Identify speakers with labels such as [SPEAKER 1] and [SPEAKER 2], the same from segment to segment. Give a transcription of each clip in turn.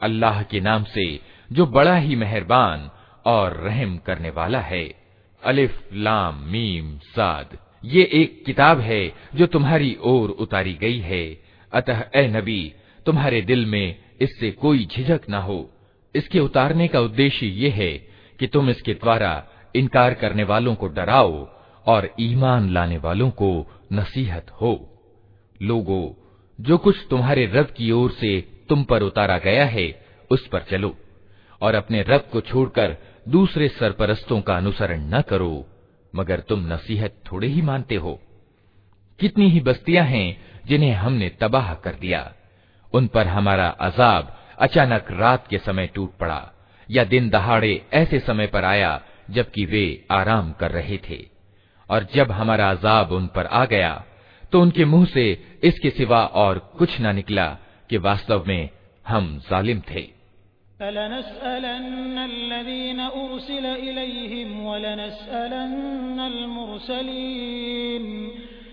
[SPEAKER 1] अल्लाह के नाम से जो बड़ा ही मेहरबान और रहम करने वाला है अलिफ लाम मीम साद ये एक किताब है जो तुम्हारी ओर उतारी गई है अतः ए नबी तुम्हारे दिल में इससे कोई झिझक न हो। इसके उतारने का उद्देश्य ये है कि तुम इसके द्वारा इनकार करने वालों को डराओ और ईमान लाने वालों को नसीहत हो। लोगो, जो कुछ तुम्हारे रब की ओर से तुम पर उतारा गया है, उस पर चलो और अपने रब को छोड़कर दूसरे सरपरस्तों का अनुसरण न करो, मगर तुम नसीहत थोड़े ही मानते हो। कितनी ही बस्तियाँ हैं जिन्हें हमने तबाह कर दिया। उन पर हमारा अजाब अचानक रात के समय टूट पड़ा, या दिन दहाड़े ऐसे समय पर आया, जबकि वे आराम कर रहे थे। और जब हमारा अजाब उन पर आ गया तो उनके मुँह से इसके सिवा और कुछ न निकला कि वास्तव में हम जालिम थे।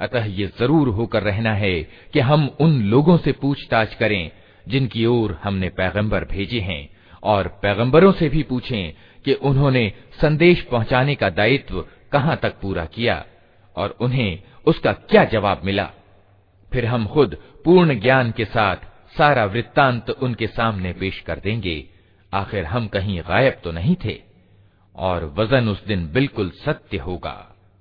[SPEAKER 1] अतः ये ज़रूर होकर रहना है कि हम उन लोगों से पूछताछ करें, जिनकी ओर हमने पैगंबर भेजे हैं, और पैगंबरों से भी पूछें कि उन्होंने संदेश पहुँचाने का दायित्व कहाँ तक पूरा किया, और उन्हें उसका क्या जवाब मिला। फिर हम खुद पूर्ण ज्ञान के साथ सारा वृत्तांत उनके सामने पेश कर देंगे। आखिर हम कहीं गायब तो नहीं थे, और वज़न उस दिन बिल्कुल सत्य होगा।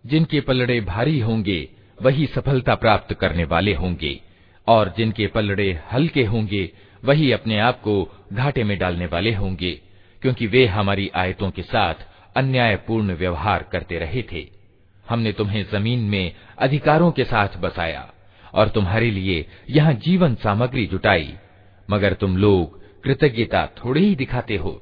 [SPEAKER 1] जिनके पलड़े भारी होंगे वही सफलता प्राप्त करने वाले होंगे, और जिनके पलड़े हल्के होंगे, वही अपने आप को घाटे में डालने वाले होंगे, क्योंकि वे हमारी आयतों के साथ अन्यायपूर्ण व्यवहार करते रहे थे। हमने तुम्हें ज़मीन में अधिकारों के साथ बसाया, और तुम्हारे लिए यहाँ जीवन सामग्री जुटाई, मगर तुम लोग कृतज्ञता थोड़ी ही दिखाते हो।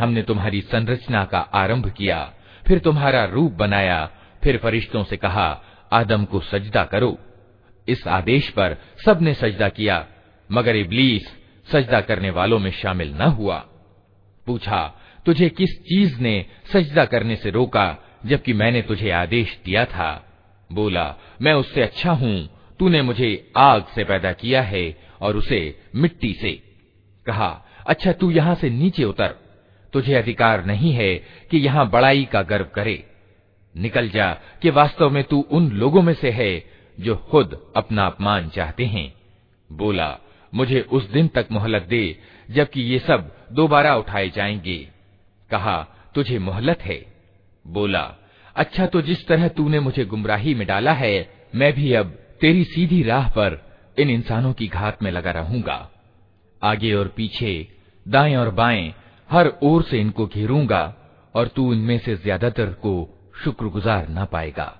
[SPEAKER 1] हमने तुम्हारी संरचना का आरंभ किया फिर तुम्हारा रूप बनाया फिर फरिश्तों से कहा आदम को सजदा करो इस आदेश पर सबने सजदा किया मगर इबलीस सजदा करने वालों में शामिल न हुआ। पूछा, तुझे किस चीज़ ने सजदा करने से रोका, जबकि मैंने तुझे आदेश दिया था? बोला, मैं उससे अच्छा हूँ, तूने मुझे आग से पैदा किया है और उसे मिट्टी से। कहा अच्छा तू यहाँ से नीचे उतर। तुझे अधिकार नहीं है कि यहाँ बड़ाई का गर्व करे। निकल जा, कि वास्तव में तू उन लोगों में से है, जो खुद अपना अपमान चाहते हैं। बोला मुझे उस दिन तक मोहलत दे, जबकि ये सब दोबारा उठाए जाएँगे। कहा, तुझे मोहलत है? बोला अच्छा तो जिस तरह तूने मुझे गुमराही में डाला है, मैं भी अब तेरी सीधी राह पर इन इंसानों की घात में लगा रहूँगा। आगे और पीछे, दाएँ और बाएँ, हर ओर से इनको घेरूँगा, और तू इनमें से ज़्यादातर को शुक्रगुजार ना पाएगा।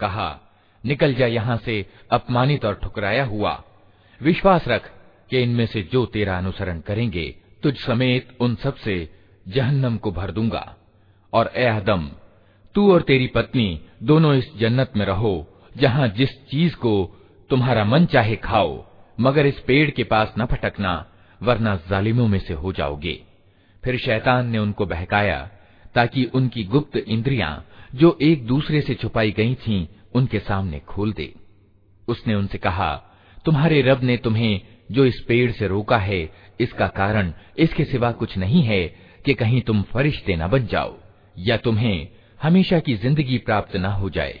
[SPEAKER 1] कहा निकल जा यहाँ से अपमानित और ठुकराया हुआ विश्वास रख कि इनमें से जो तेरा अनुसरण करेंगे तुझ समेत उन सबसे जहन्नम को भर दूँगा। और ए आदम तू और तेरी पत्नी दोनों इस जन्नत में रहो जहाँ जिस चीज़ को तुम्हारा मन चाहे खाओ मगर इस पेड़ के पास न फटकना वरना जालिमों में से हो जाओगे। फिर शैतान ने उनको बहकाया ताकि उनकी गुप्त इंद्रियाँ जो एक दूसरे से छुपाई गई थीं, उनके सामने खोल दे। उसने उनसे कहा तुम्हारे रब ने तुम्हें जो इस पेड़ से रोका है इसका कारण इसके सिवा कुछ नहीं है कि कहीं तुम फरिश्ते न बन जाओ या तुम्हें हमेशा की जिंदगी प्राप्त न हो जाए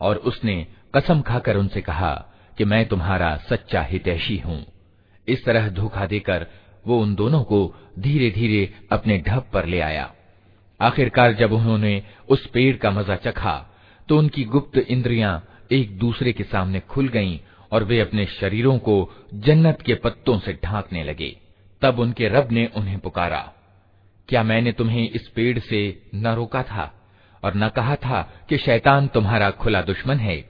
[SPEAKER 1] और उसने कसम खाकर उनसे कहा कि मैं तुम्हारा सच्चा हितैषी हूँ इस तरह धोखा देकर वो उन दोनों को धीरे धीरे अपने ढब पर ले आया आखिरकार जब उन्होंने उस पेड़ का मजा चखा तो उनकी गुप्त इंद्रियाँ एक दूसरे के सामने खुल गईं और वे अपने शरीरों को जन्नत के पत्तों से ढांकने लगे। तब उनके रब ने उन्हें पुकारा, क्या मैंने तुम्हें इस पेड़ से न रोका था और न कहा था कि शैतान तुम्हारा खुला दुश्मन है?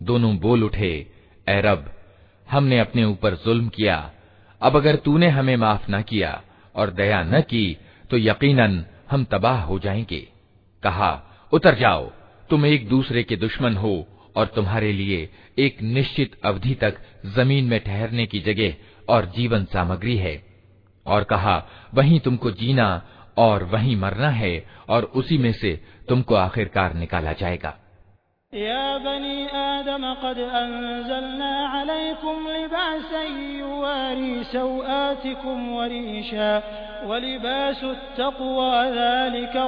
[SPEAKER 1] दोनों बोल उठे ए रब हमने अपने ऊपर जुल्म किया अब अगर तूने हमें माफ न किया और दया न की तो यकीनन हम तबाह हो जाएंगे कहा उतर जाओ तुम एक दूसरे के दुश्मन हो और तुम्हारे लिए एक निश्चित अवधि तक ज़मीन में ठहरने की जगह और जीवन सामग्री है। और कहा, वहीं तुमको जीना और वहीं मरना है और उसी में से तुमको आखिरकार निकाला जाएगा।
[SPEAKER 2] या बनी आदम, कद अनजलना अलैकुम लिबासन सौआतिकुम वरीशा, वलिबासु तक़वा ज़ालिका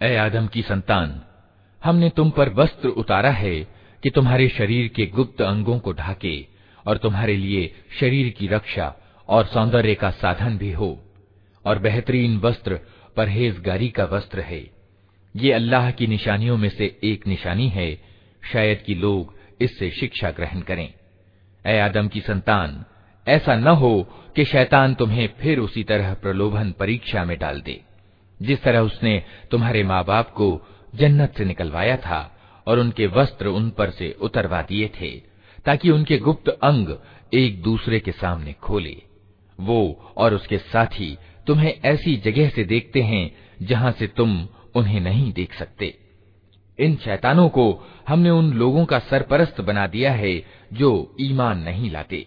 [SPEAKER 1] ए आदम की संतान हमने तुम पर वस्त्र उतारा है कि तुम्हारे शरीर के गुप्त अंगों को ढाके और तुम्हारे लिए शरीर की रक्षा और सौंदर्य का साधन भी हो और बेहतरीन वस्त्र परहेजगारी का वस्त्र है ये अल्लाह की निशानियों में से एक निशानी है, शायद कि लोग इससे शिक्षा ग्रहण करें। ए आदम की संतान, ऐसा न हो कि शैतान तुम्हें फिर उसी तरह प्रलोभन परीक्षा में डाल दे। जिस तरह उसने तुम्हारे माँ बाप को जन्नत से निकलवाया था और उनके वस्त्र उन पर से उतरवा दिए थे, ताकि उनके गुप्त अंग एक दूसरे के सामने खोले। वो और उसके साथी तुम्हें ऐसी जगह से देखते हैं जहाँ से तुम उन्हें नहीं देख सकते इन शैतानों को हमने उन लोगों का सरपरस्त बना दिया है जो ईमान नहीं लाते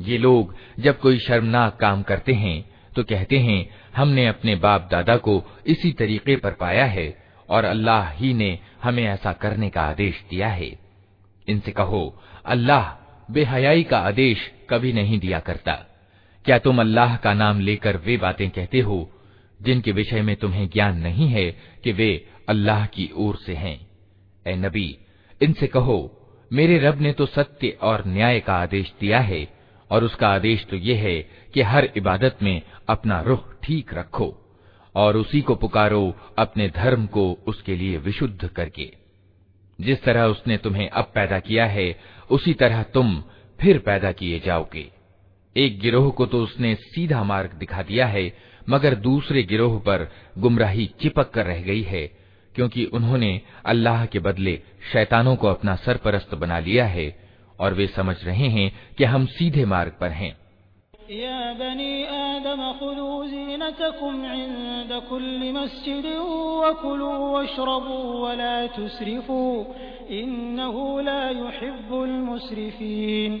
[SPEAKER 1] ये लोग जब कोई शर्मनाक काम करते हैं तो कहते हैं हमने अपने बाप दादा को इसी तरीके पर पाया है और अल्लाह ही ने हमें ऐसा करने का आदेश दिया है इनसे कहो अल्लाह बेहयाई का आदेश कभी नहीं दिया करता क्या तुम अल्लाह का नाम लेकर वे बातें कहते हो जिनके विषय में तुम्हें ज्ञान नहीं है कि वे अल्लाह की ओर से हैं। ए नबी, इनसे कहो, मेरे रब ने तो सत्य और न्याय का आदेश दिया है, और उसका आदेश तो यह है कि हर इबादत में अपना रुख ठीक रखो, और उसी को पुकारो अपने धर्म को उसके लिए विशुद्ध करके। जिस तरह उसने तुम्हें अब पैदा किया है, उसी तरह तुम फिर पैदा किए जाओगे। एक गिरोह को तो उसने सीधा मार्ग दिखा दिया है, मगर दूसरे गिरोह पर गुमराही चिपक कर रह गई है क्योंकि उन्होंने अल्लाह के बदले शैतानों को अपना सरपरस्त बना लिया है और वे समझ रहे हैं कि हम सीधे मार्ग पर हैं
[SPEAKER 2] या बनी आदम खुदू जीनतकुम इंद कुल्ली मस्जिद वकुलू वशरबू वला तुसरिफू इन्नहु ला युहिब्बुल मुसरिफीन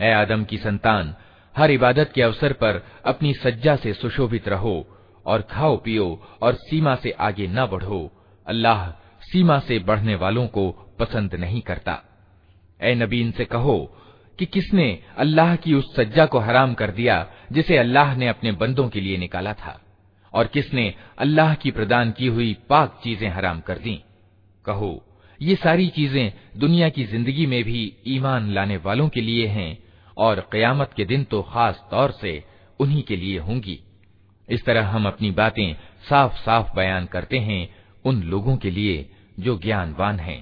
[SPEAKER 1] ऐ आदम की संतान हर इबादत के अवसर पर अपनी सज्जा से सुशोभित रहो और खाओ पियो और सीमा से आगे न बढ़ो अल्लाह सीमा से बढ़ने वालों को पसंद नहीं करता ए नबीन से कहो कि किसने अल्लाह की उस सज्जा को हराम कर दिया, जिसे अल्लाह ने अपने बंदों के लिए निकाला था, और किसने अल्लाह की प्रदान की हुई पाक चीज़ें हराम कर दी। कहो, ये सारी चीज़ें दुनिया की ज़िंदगी में भी ईमान लाने वालों के लिए हैं, और कयामत के दिन तो खास तौर से उन्हीं के लिए होंगी। इस तरह हम अपनी बातें साफ़ साफ़ बयान करते हैं उन लोगों के लिए जो ज्ञानवान हैं।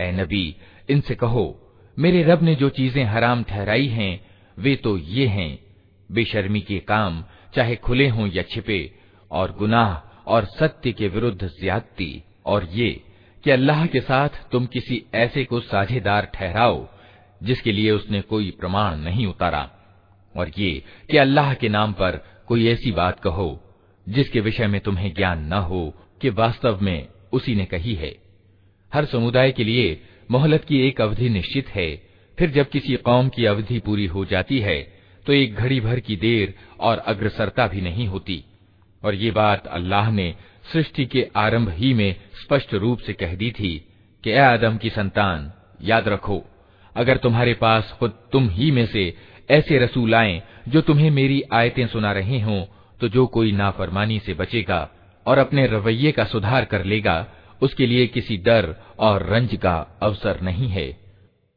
[SPEAKER 1] ए नबी इनसे कहो मेरे रब ने जो चीजें हराम ठहराई हैं वे तो ये हैं बेशर्मी के काम चाहे खुले हों या छिपे और गुनाह और सत्य के विरुद्ध ज्यादती। और ये कि अल्लाह के साथ तुम किसी ऐसे को साझेदार ठहराओ, जिसके लिए उसने कोई प्रमाण नहीं उतारा। और ये कि अल्लाह के नाम पर कोई ऐसी बात कहो, जिसके विषय में तुम्हें ज्ञान न हो, कि वास्तव में उसी ने कही है। हर समुदाय के लिए मोहलत की एक अवधि निश्चित है। फिर जब किसी कौम की अवधि पूरी हो जाती है तो एक घड़ी भर की देर और अग्रसरता भी नहीं होती। और ये बात अल्लाह ने सृष्टि के आरंभ ही में स्पष्ट रूप से कह दी थी कि आदम की संतान, याद रखो, अगर तुम्हारे पास खुद तुम ही में से ऐसे रसूल आए जो तुम्हें मेरी आयतें सुना रहे हों तो जो कोई नाफरमानी से बचेगा और अपने रवैये का सुधार कर लेगा, उसके लिए किसी डर और रंज का अवसर नहीं है।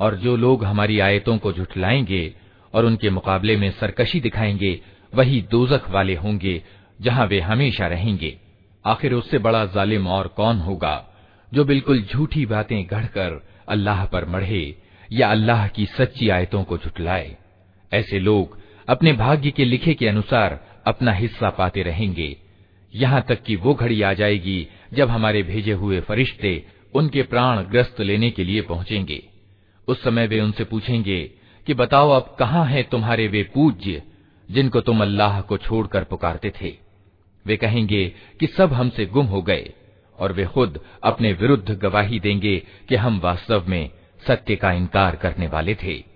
[SPEAKER 1] और जो लोग हमारी आयतों को झुठलाएंगे और उनके मुकाबले में सरकशी दिखाएंगे वही दोजख वाले होंगे, जहाँ वे हमेशा रहेंगे। आखिर उससे बड़ा जालिम और कौन होगा, जो बिल्कुल झूठी बातें गढ़कर अल्लाह पर मढ़े या अल्लाह की सच्ची आयतों को झुटलाए ऐसे लोग अपने भाग्य के लिखे के अनुसार अपना हिस्सा पाते रहेंगे। यहाँ तक कि वो घड़ी आ जाएगी जब हमारे भेजे हुए फरिश्ते उनके प्राण ग्रस्त लेने के लिए पहुँचेंगे। उस समय वे उनसे पूछेंगे कि बताओ अब कहाँ हैं तुम्हारे वे पूज्य जिनको तुम अल्लाह को छोड़कर पुकारते थे। वे कहेंगे कि सब हमसे गुम हो गए, और वे खुद अपने विरुद्ध गवाही देंगे कि हम वास्तव में सत्य का इनकार करने वाले थे।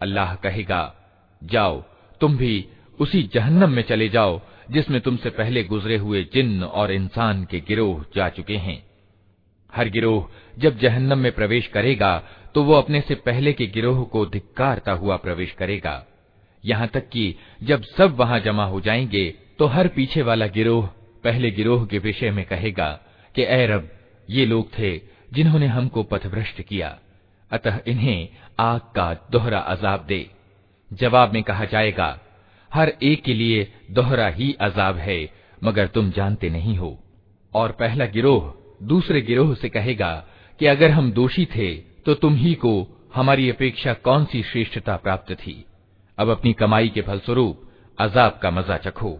[SPEAKER 1] अल्लाह कहेगा जाओ तुम भी उसी जहन्नम में चले जाओ जिसमें तुमसे पहले गुजरे हुए जिन्न और इंसान के गिरोह जा चुके हैं हर गिरोह जब जहन्नम में प्रवेश करेगा तो वो अपने से पहले के गिरोह को धिक्कारता हुआ प्रवेश करेगा। यहाँ तक कि जब सब वहाँ जमा हो जाएँगे तो हर पीछे वाला गिरोह पहले गिरोह के विषय में कहेगा कि ए रब, ये लोग थे जिन्होंने हमको पथभ्रष्ट किया। अतः इन्हें आग का दोहरा अजाब दे। जवाब में कहा जाएगा, हर एक के लिए दोहरा ही अजाब है, मगर तुम जानते नहीं हो। और पहला गिरोह दूसरे गिरोह से कहेगा कि अगर हम दोषी थे तो तुम ही को हमारी अपेक्षा कौन सी श्रेष्ठता प्राप्त थी? अब अपनी कमाई के फलस्वरूप अजाब का मज़ा चखो।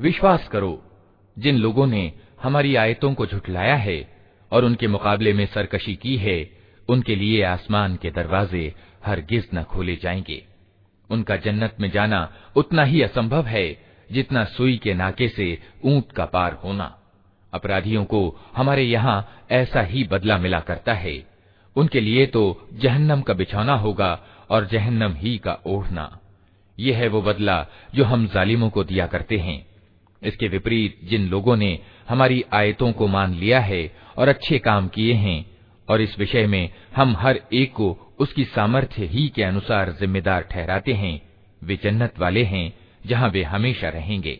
[SPEAKER 1] विश्वास करो जिन लोगों ने हमारी आयतों को झुठलाया है और उनके मुकाबले में सरकशी की है उनके लिए आसमान के दरवाजे हरगिज न खोले जाएंगे उनका जन्नत में जाना उतना ही असंभव है जितना सुई के नाके से ऊँट का पार होना। अपराधियों को हमारे यहाँ ऐसा ही बदला मिला करता है। उनके लिए तो जहन्नम का बिछौना होगा और जहन्नम ही का ओढ़ना। यह है वो बदला जो हम जालिमों को दिया करते हैं। इसके विपरीत जिन लोगों ने हमारी आयतों को मान लिया है और अच्छे काम किए हैं, और इस विषय में हम हर एक को उसकी सामर्थ्य ही के अनुसार जिम्मेदार ठहराते हैं, वे जन्नत वाले हैं जहाँ वे हमेशा रहेंगे।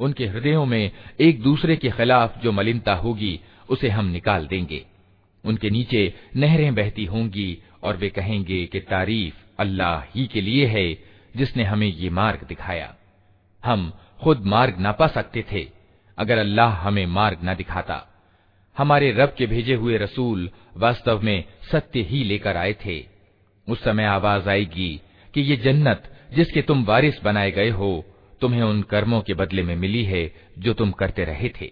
[SPEAKER 1] उनके हृदयों में एक दूसरे के खिलाफ जो मलिनता होगी उसे हम निकाल देंगे उनके नीचे नहरें बहती होंगी और वे कहेंगे कि तारीफ अल्लाह ही के लिए है जिसने हमें ये मार्ग दिखाया हम खुद मार्ग ना पा सकते थे अगर अल्लाह हमें मार्ग न दिखाता हमारे रब के भेजे हुए रसूल वास्तव में सत्य ही लेकर आए थे। उस समय आवाज़ आएगी कि ये जन्नत जिसके तुम वारिस बनाए गए हो, तुम्हें उन कर्मों के बदले में मिली है जो तुम करते रहे थे।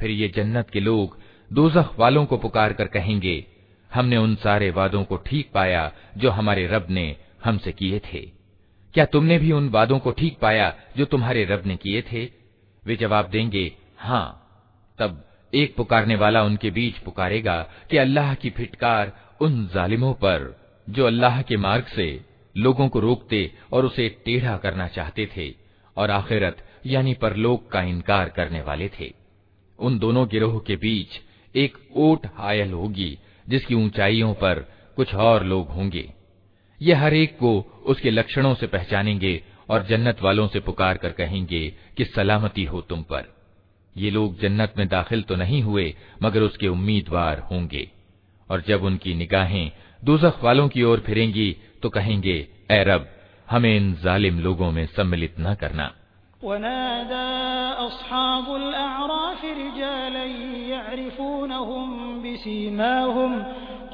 [SPEAKER 1] फिर ये जन्नत के लोग दोजख वालों को पुकार कर कहेंगे हमने उन सारे वादों को ठीक पाया जो हमारे रब ने हमसे किए थे क्या तुमने भी उन वादों को ठीक पाया जो तुम्हारे रब ने किए थे वे जवाब देंगे हाँ तब एक पुकारने वाला उनके बीच पुकारेगा कि अल्लाह की फिटकार उन जालिमों पर, जो अल्लाह के मार्ग से लोगों को रोकते और उसे टेढ़ा करना चाहते थे और आखिरत, यानी परलोक का इनकार करने वाले थे। उन दोनों गिरोह के बीच एक ओट हायल होगी, जिसकी ऊंचाइयों पर कुछ और लोग होंगे। ये हर एक को उसके लक्षणों से पहचानेंगे और जन्नत वालों से पुकार कर कहेंगे कि सलामती हो तुम पर। ये लोग जन्नत में दाखिल तो नहीं हुए, मगर उसके उम्मीदवार होंगे। और जब उनकी निगाहें दोजख वालों की ओर फिरेंगी तो कहेंगे, ए रब, हमें इन जालिम लोगों में सम्मिलित न करना।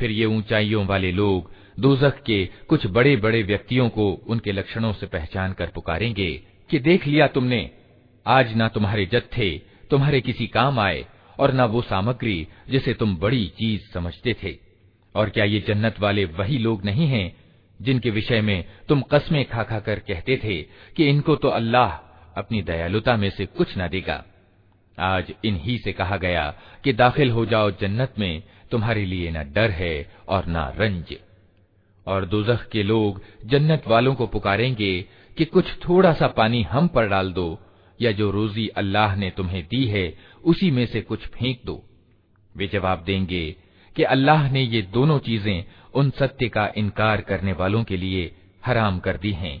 [SPEAKER 1] फिर ये ऊंचाइयों वाले लोग दोजख के कुछ बड़े बड़े व्यक्तियों को उनके लक्षणों से पहचान कर पुकारेंगे कि देख लिया तुमने आज ना तुम्हारे जत्थे तुम्हारे किसी काम आए और न वो सामग्री जिसे तुम बड़ी चीज़ समझते थे। और क्या ये जन्नत वाले वही लोग नहीं हैं जिनके विषय में तुम कस्में खा खा कर कहते थे कि इनको तो अल्लाह अपनी दयालुता में से कुछ न देगा। आज इन्हीं से कहा गया कि दाखिल हो जाओ जन्नत में, तुम्हारे लिए न डर है और न रंज। और दोजख के लोग जन्नत वालों को पुकारेंगे कि कुछ थोड़ा सा पानी हम पर डाल दो या जो रोजी अल्लाह ने तुम्हें दी है उसी में से कुछ फेंक दो वे जवाब देंगे कि अल्लाह ने ये दोनों चीजें उन सत्य का इनकार करने वालों के लिए हराम कर दी हैं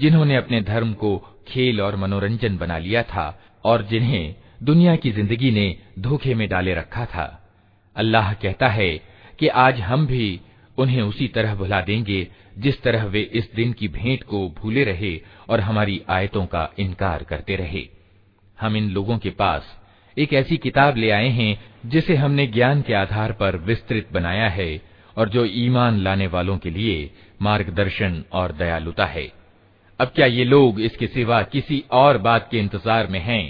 [SPEAKER 1] जिन्होंने अपने धर्म को खेल और मनोरंजन बना लिया था और जिन्हें दुनिया की जिंदगी ने धोखे में डाले रखा था अल्लाह कहता है कि आज हम भी उन्हें उसी तरह भुला देंगे जिस तरह वे इस दिन की भेंट को भूले रहे और हमारी आयतों का इनकार करते रहे। हम इन लोगों के पास एक ऐसी किताब ले आए हैं जिसे हमने ज्ञान के आधार पर विस्तृत बनाया है और जो ईमान लाने वालों के लिए मार्गदर्शन और दयालुता है। अब क्या ये लोग इसके सिवा किसी और बात के इंतज़ार में हैं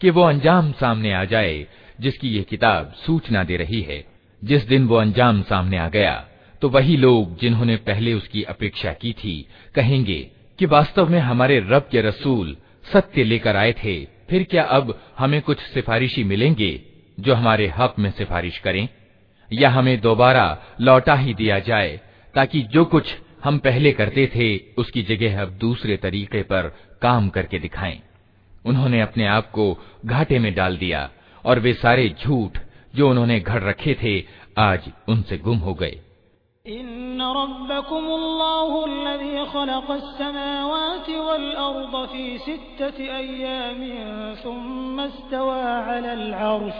[SPEAKER 1] कि वो अंजाम सामने आ जाए जिसकी ये किताब सूचना दे रही है, जिस दिन वो अंजाम सामने आ गया तो वही लोग जिन्होंने पहले उसकी अपेक्षा की थी, कहेंगे कि वास्तव में हमारे रब के रसूल सत्य लेकर आए थे, फिर क्या अब हमें कुछ सिफारिशी मिलेंगे, जो हमारे हक में सिफारिश करें? या हमें दोबारा लौटा ही दिया जाए, ताकि जो कुछ हम पहले करते थे, उसकी जगह अब दूसरे तरीके पर काम करके दिखाएँ। उन्होंने अपने आप को घाटे में डाल दिया और वे सारे झूठ जो उन्होंने घड़ रखे थे आज उनसे गुम हो गए
[SPEAKER 2] इन रब्बकुमुल्लाहुल्लज़ी खलक़स-समावाति वल-अर्द फ़ी सित्तति अय्यामिन सुम्मा इस्तवा अलल अर्श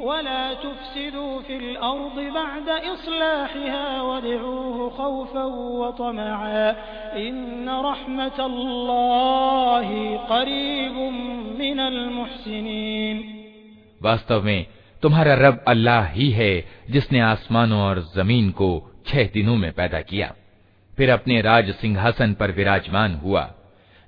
[SPEAKER 2] वला तुफसिदू फिल अर्द बअद इस्लाहिहा वदऊहु खौफन व तमआ इन्न रहमतल्लाहि करीबुम मिनल मुहसिनीन
[SPEAKER 1] वास्तव में तुम्हारा रब अल्लाह ही है जिसने आसमानों और जमीन को छह दिनों में पैदा किया फिर अपने राज सिंहासन पर विराजमान हुआ,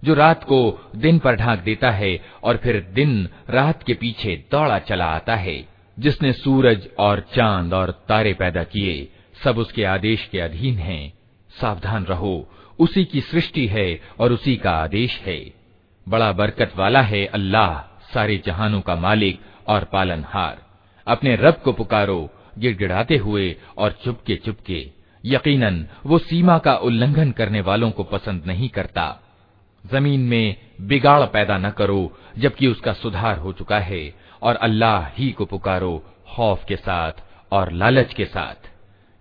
[SPEAKER 1] जो रात को दिन पर ढांक देता है और फिर दिन रात के पीछे दौड़ा चला आता है, जिसने सूरज और चाँद और तारे पैदा किए, सब उसके आदेश के अधीन हैं। सावधान रहो, उसी की सृष्टि है और उसी का आदेश है। बड़ा बरकत वाला है अल्लाह, सारे जहानों का मालिक और पालनहार। अपने रब को पुकारो, गिड़गिड़ाते हुए और चुपके चुपके यकीनन, वो सीमा का उल्लंघन करने वालों को पसंद नहीं करता। ज़मीन में बिगाड़ पैदा न करो, जबकि उसका सुधार हो चुका है, और अल्लाह ही को पुकारो खौफ के साथ और लालच के साथ।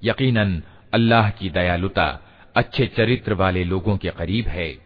[SPEAKER 1] यकीनन, अल्लाह की दयालुता अच्छे चरित्र वाले लोगों के करीब है।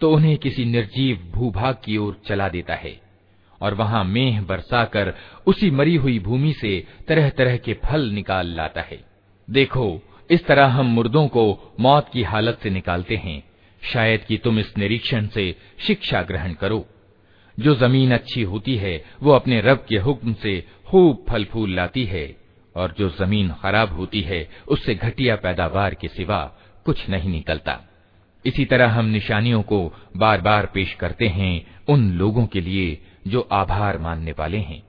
[SPEAKER 1] तो उन्हें किसी निर्जीव भूभाग की ओर चला देता है। और वहाँ मेह बरसाकर उसी मरी हुई भूमि से तरह तरह के फल निकाल लाता है। देखो, इस तरह हम मुर्दों को मौत की हालत से निकालते हैं। शायद कि तुम इस निरीक्षण से शिक्षा ग्रहण करो। जो ज़मीन अच्छी होती है, वो अपने रब के हुक्म से खूब फल फूल लाती है। और जो ज़मीन खराब होती है, उससे घटिया पैदावार के सिवा कुछ नहीं निकलता। इसी तरह हम निशानियों को बार बार पेश करते हैं उन लोगों के लिए जो आभार मानने वाले हैं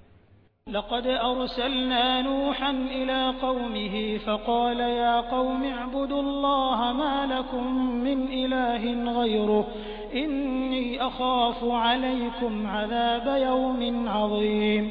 [SPEAKER 2] लक़द अरसलना नूहन इला कौमिही फ़क़ाल या कौम अब्दुल्लाह मा लकुम मिन इलाहिन गैरुह इन्नी अखाफु अलैकुम अज़ाब यौमिन अज़ीम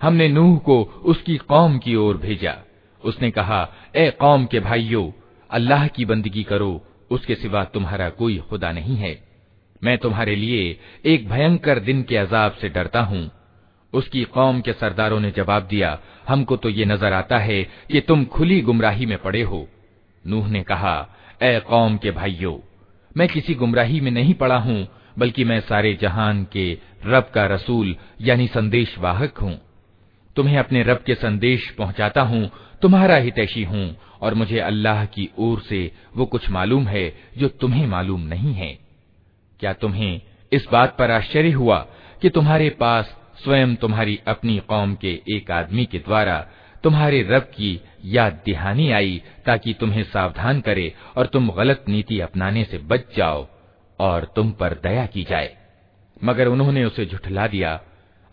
[SPEAKER 1] हमने नूह को उसकी कौम की ओर भेजा उसने कहा ए कौम के भाइयों अल्लाह की बंदगी करो उसके सिवा तुम्हारा कोई खुदा नहीं है मैं तुम्हारे लिए एक भयंकर दिन के अजाब से डरता हूँ। उसकी कौम के सरदारों ने जवाब दिया, हमको तो ये नज़र आता है कि तुम खुली गुमराही में पड़े हो। नूह ने कहा, ए कौम के भाइयों, मैं किसी गुमराही में नहीं पड़ा हूँ, बल्कि मैं सारे जहान के रब का रसूल, यानी संदेश वाहक हूँ। तुम्हें अपने रब के संदेश पहुंचाता हूँ, तुम्हारा हितैषी हूँ, और मुझे अल्लाह की ओर से वो कुछ मालूम है जो तुम्हें मालूम नहीं है। क्या तुम्हें इस बात पर आश्चर्य हुआ कि तुम्हारे पास स्वयं तुम्हारी अपनी कौम के एक आदमी के द्वारा तुम्हारे रब की याद दिहानी आई ताकि तुम्हें सावधान करे और तुम गलत नीति अपनाने से बच जाओ और तुम पर दया की जाए। मगर उन्होंने उसे झुठला दिया।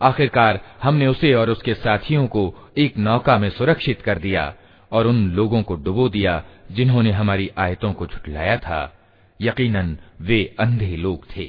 [SPEAKER 1] आखिरकार हमने उसे और उसके साथियों को एक नौका में सुरक्षित कर दिया और उन लोगों को डुबो दिया जिन्होंने हमारी आयतों को झुठलाया था। यकीनन वे अंधे लोग थे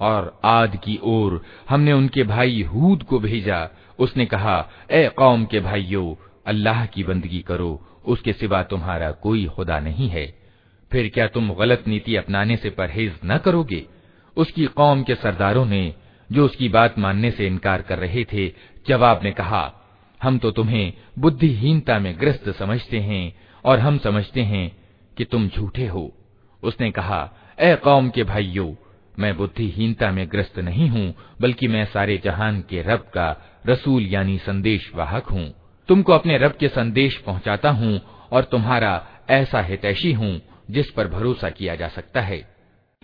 [SPEAKER 1] और आद की ओर हमने उनके भाई हूद को भेजा उसने कहा ए कौम के भाइयों अल्लाह की बंदगी करो उसके सिवा तुम्हारा कोई खुदा नहीं है फिर क्या तुम गलत नीति अपनाने से परहेज न करोगे उसकी कौम के सरदारों ने जो उसकी बात मानने से इनकार कर रहे थे, जवाब में कहा, हम तो तुम्हें बुद्धिहीनता में ग्रस्त समझते हैं और हम समझते हैं कि तुम झूठे हो। उसने कहा, ए कौम के भाइयों, मैं बुद्धिहीनता में ग्रस्त नहीं हूँ, बल्कि मैं सारे जहान के रब का रसूल यानी संदेश वाहक हूँ। तुमको अपने रब के संदेश पहुँचाता हूँ और तुम्हारा ऐसा हितैषी हूँ जिस पर भरोसा किया जा सकता है।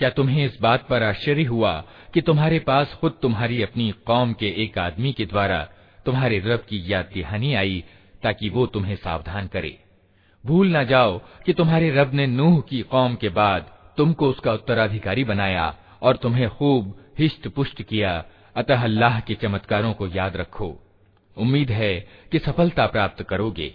[SPEAKER 1] क्या तुम्हें इस बात पर आश्चर्य हुआ कि तुम्हारे पास खुद तुम्हारी अपनी कौम के एक आदमी के द्वारा तुम्हारे रब की याद दिहानी आई ताकि वो तुम्हें सावधान करे? भूल न जाओ कि तुम्हारे रब ने नूह की कौम के बाद तुमको उसका उत्तराधिकारी बनाया और तुम्हें खूब हिष्ट पुष्ट किया। अतः अल्लाह के चमत्कारों को याद रखो। उम्मीद है कि सफलता प्राप्त करोगे।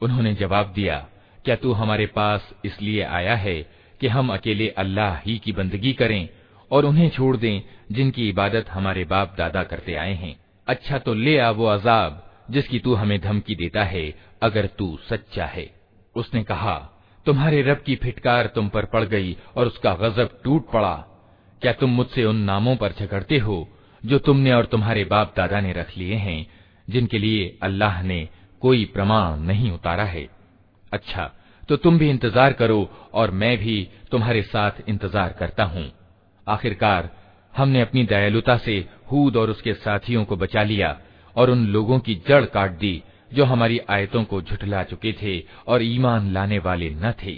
[SPEAKER 1] उन्होंने जवाब दिया, क्या तू हमारे पास इसलिए आया है कि हम अकेले अल्लाह ही की बंदगी करें और उन्हें छोड़ दें, जिनकी इबादत हमारे बाप दादा करते आए हैं। अच्छा तो ले आ वो अजाब, जिसकी तू हमें धमकी देता है, अगर तू सच्चा है। उसने कहा, तुम्हारे रब की फिटकार तुम पर पड़ गई और उसका गजब टूट पड़ा। क्या तुम मुझसे उन नामों पर झगड़ते हो, जो तुमने और तुम्हारे बाप दादा ने रख लिए हैं, जिनके लिए अल्लाह ने कोई प्रमाण नहीं उतारा है? अच्छा तो तुम भी इंतजार करो और मैं भी तुम्हारे साथ इंतजार करता हूँ आखिरकार हमने अपनी दयालुता से हूद और उसके साथियों को बचा लिया और उन लोगों की जड़ काट दी जो हमारी आयतों को झुठला चुके थे और ईमान लाने वाले न थे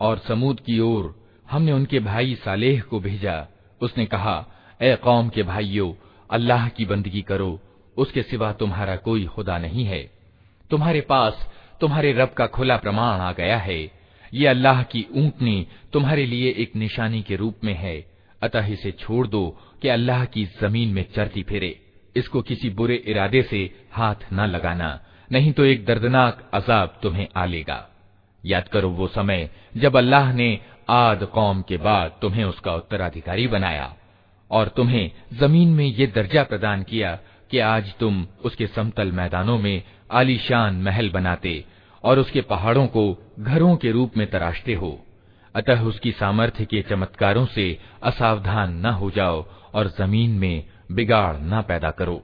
[SPEAKER 1] और समूद की ओर हमने उनके भाई सालेह को भेजा उसने कहा ए कौम के भाइयों अल्लाह की बंदगी करो, उसके सिवा तुम्हारा कोई खुदा नहीं है। तुम्हारे पास तुम्हारे रब का खुला प्रमाण आ गया है। ये अल्लाह की ऊंटनी तुम्हारे लिए एक निशानी के रूप में है। अतः इसे छोड़ दो कि अल्लाह की ज़मीन में चरती फिरे। इसको किसी बुरे इरादे से हाथ न लगाना, नहीं तो एक दर्दनाक अजाब तुम्हें आ लेगा। याद करो वो समय जब अल्लाह ने आद कौम के बाद तुम्हें उसका उत्तराधिकारी बनाया। और तुम्हें ज़मीन में ये दर्जा प्रदान किया कि आज तुम उसके समतल मैदानों में आलीशान महल बनाते और उसके पहाड़ों को घरों के रूप में तराशते हो। अतः उसकी सामर्थ्य के चमत्कारों से असावधान न हो जाओ और ज़मीन में बिगाड़ न पैदा करो।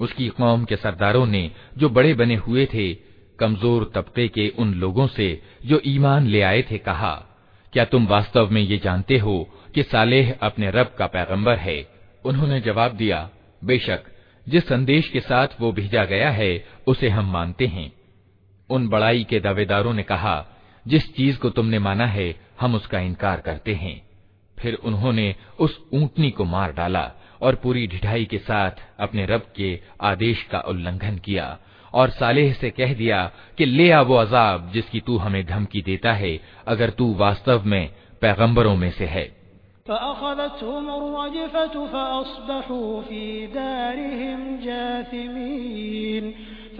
[SPEAKER 1] उसकी कौम के सरदारों ने जो बड़े बने हुए थे कमजोर तबके के उन लोगों से जो ईमान ले आए थे कहा क्या तुम वास्तव में ये जानते हो कि सालेह अपने रब का पैगंबर है? उन्होंने जवाब दिया, बेशक, जिस संदेश के साथ वो भेजा गया है, उसे हम मानते हैं। उन बड़ाई के दावेदारों ने कहा, जिस चीज़ को तुमने माना है, हम उसका इनकार करते हैं। फिर उन्होंने उस ऊंटनी को मार डाला और पूरी ढिठाई के साथ अपने रब के आदेश का उल्लंघन किया और सालेह से कह दिया कि ले आ वो अजाब जिसकी तू हमें धमकी देता है, अगर तू वास्तव में पैगंबरों में से है।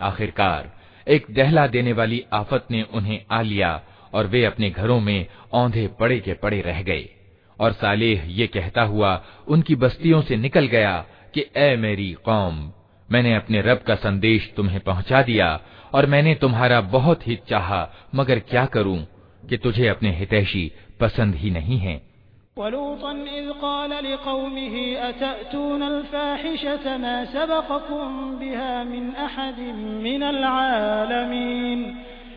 [SPEAKER 1] आखिरकार एक दहला देने वाली आफत ने उन्हें आ लिया और वे अपने घरों में औंधे पड़े के पड़े रह गए और सालेह ये कहता हुआ उनकी बस्तियों से निकल गया कि ए मेरी कौम मैंने अपने रब का संदेश तुम्हें पहुँचा दिया और मैंने तुम्हारा बहुत हित चाह, मगर क्या करूँ कि तुझे अपने हितैषी पसंद ही नहीं है।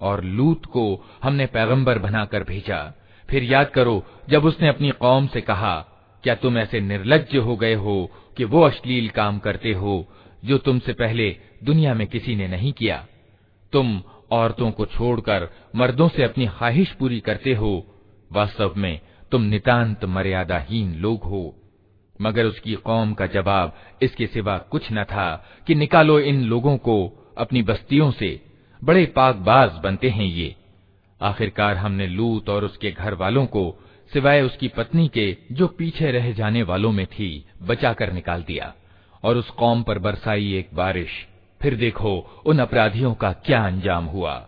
[SPEAKER 1] और लूत को हमने पैगंबर बनाकर भेजा फिर याद करो जब उसने अपनी कौम से कहा क्या तुम ऐसे निर्लज हो गए हो कि वो अश्लील काम करते हो, जो तुमसे पहले दुनिया में किसी ने नहीं किया? तुम औरतों को छोड़कर मर्दों से अपनी ख्वाहिश पूरी करते हो, वास्तव में तुम नितांत मर्यादाहीन लोग हो। मगर उसकी कौम का जवाब इसके सिवा कुछ न था कि निकालो इन लोगों को अपनी बस्तियों से। बड़े पाकबाज बनते हैं ये। आखिरकार हमने लूत और उसके घर वालों को सिवाय उसकी पत्नी के, जो पीछे रह जाने वालों में थी, बचाकर निकाल दिया। और उस कौम पर बरसाई एक बारिश। फिर देखो, उन अपराधियों का क्या अंजाम हुआ।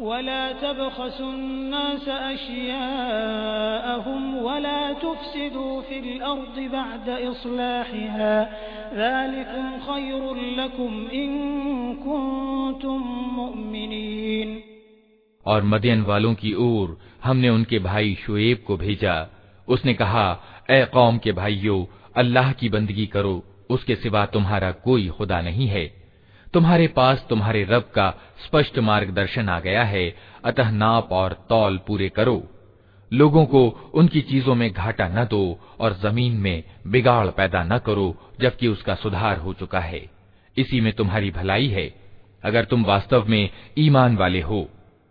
[SPEAKER 2] वला तबखसुन्नास अशियाअहुम वला तुफसिदू फिल अर्दि बअद इस्लाहिहा ज़ालिकुम खैरुल लकुम इन कुंतुम मुमिनीन
[SPEAKER 1] और मदयन वालों की ओर हमने उनके भाई शुएब को भेजा उसने कहा ए कौम के भाइयों अल्लाह की बंदगी करो उसके सिवा तुम्हारा कोई खुदा नहीं है तुम्हारे पास तुम्हारे रब का स्पष्ट मार्गदर्शन आ गया है, अतः नाप और तौल पूरे करो। लोगों को उनकी चीज़ों में घाटा न दो और ज़मीन में बिगाड़ पैदा न करो, जबकि उसका सुधार हो चुका है। इसी में तुम्हारी भलाई है। अगर तुम वास्तव में ईमान वाले हो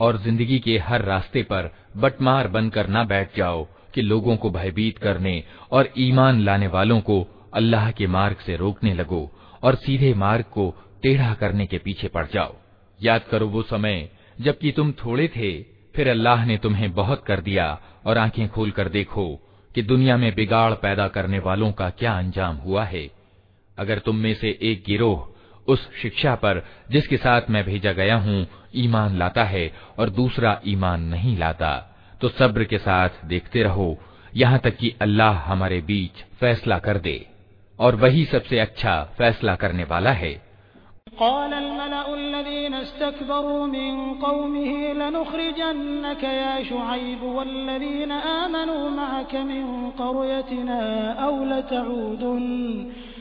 [SPEAKER 1] और जिंदगी के हर रास्ते पर बटमार बनकर न बैठ जाओ कि लोगों को भयभीत करने और ईमान लाने वालों को अल्लाह के मार्ग से रोकने लगो और सीधे मार्ग को टेढ़ा करने के पीछे पड़ जाओ। याद करो वो समय, जबकि तुम थोड़े थे, फिर अल्लाह ने तुम्हें बहुत कर दिया और आँखें खोल कर देखो कि दुनिया में बिगाड़ पैदा करने वालों का क्या अंजाम हुआ है। अगर तुम में से एक गिरोह उस शिक्षा पर जिसके साथ मैं भेजा गया हूँ, ईमान लाता है और दूसरा ईमान नहीं लाता तो सब्र के साथ देखते रहो, यहाँ तक कि अल्लाह हमारे बीच फैसला कर दे। और वही सबसे अच्छा फैसला करने वाला है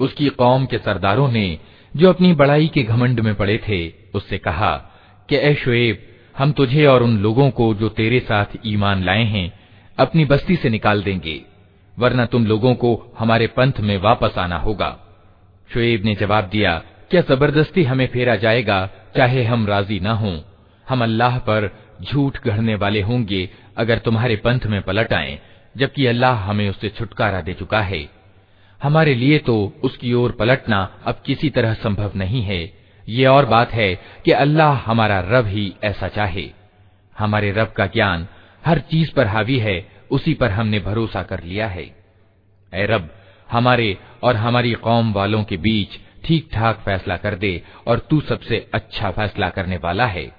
[SPEAKER 1] उसकी कौम के सरदारों ने जो अपनी बड़ाई के घमंड में पड़े थे उससे कहा कि ए शुएब हम तुझे और उन लोगों को जो तेरे साथ ईमान लाए हैं अपनी बस्ती से निकाल देंगे वरना तुम लोगों को हमारे पंथ में वापस आना होगा। शुएब ने जवाब दिया, क्या ज़बरदस्ती हमें फेरा जाएगा, चाहे हम राज़ी न हों। हम अल्लाह पर झूठ गढ़ने वाले होंगे, अगर तुम्हारे पंथ में पलट आए, जबकि अल्लाह हमें उससे छुटकारा दे चुका है। हमारे लिए तो उसकी ओर पलटना अब किसी तरह संभव नहीं है। ये और बात है कि अल्लाह हमारा रब ही ऐसा चाहे। हमारे रब का ज्ञान हर चीज़ पर हावी है उसी पर हमने भरोसा कर लिया है। ए रब, हमारे और हमारी कौम वालों के बीच ठीक ठाक फैसला कर दे और तू सबसे अच्छा फैसला करने वाला है।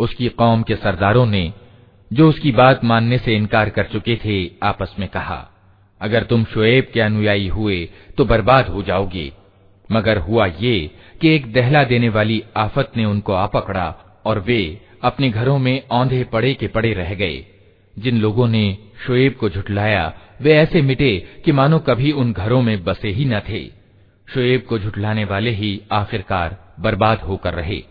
[SPEAKER 1] उसकी कौम के सरदारों ने जो उसकी बात मानने से इनकार कर चुके थे आपस में कहा अगर तुम शुएब के अनुयायी हुए तो बर्बाद हो जाओगे मगर हुआ ये कि एक दहला देने वाली आफत ने उनको आ पकड़ा और वे अपने घरों में औंधे पड़े के पड़े रह गए। जिन लोगों ने शुएब को झुठलाया, वे ऐसे मिटे कि मानो कभी उन घरों में बसे ही न थे। शुएब को झुठलाने वाले ही आखिरकार बर्बाद होकर रहे।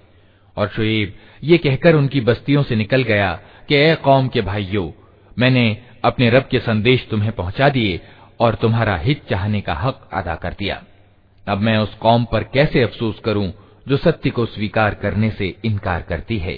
[SPEAKER 1] और शुएब ये कहकर उनकी बस्तियों से निकल गया कि, ए कौम के भाइयों, मैंने अपने रब के संदेश तुम्हें पहुँचा दिए और तुम्हारा हित चाहने का हक अदा कर दिया। अब मैं उस कौम पर कैसे अफसोस करूं जो सत्य को स्वीकार करने से इनकार करती है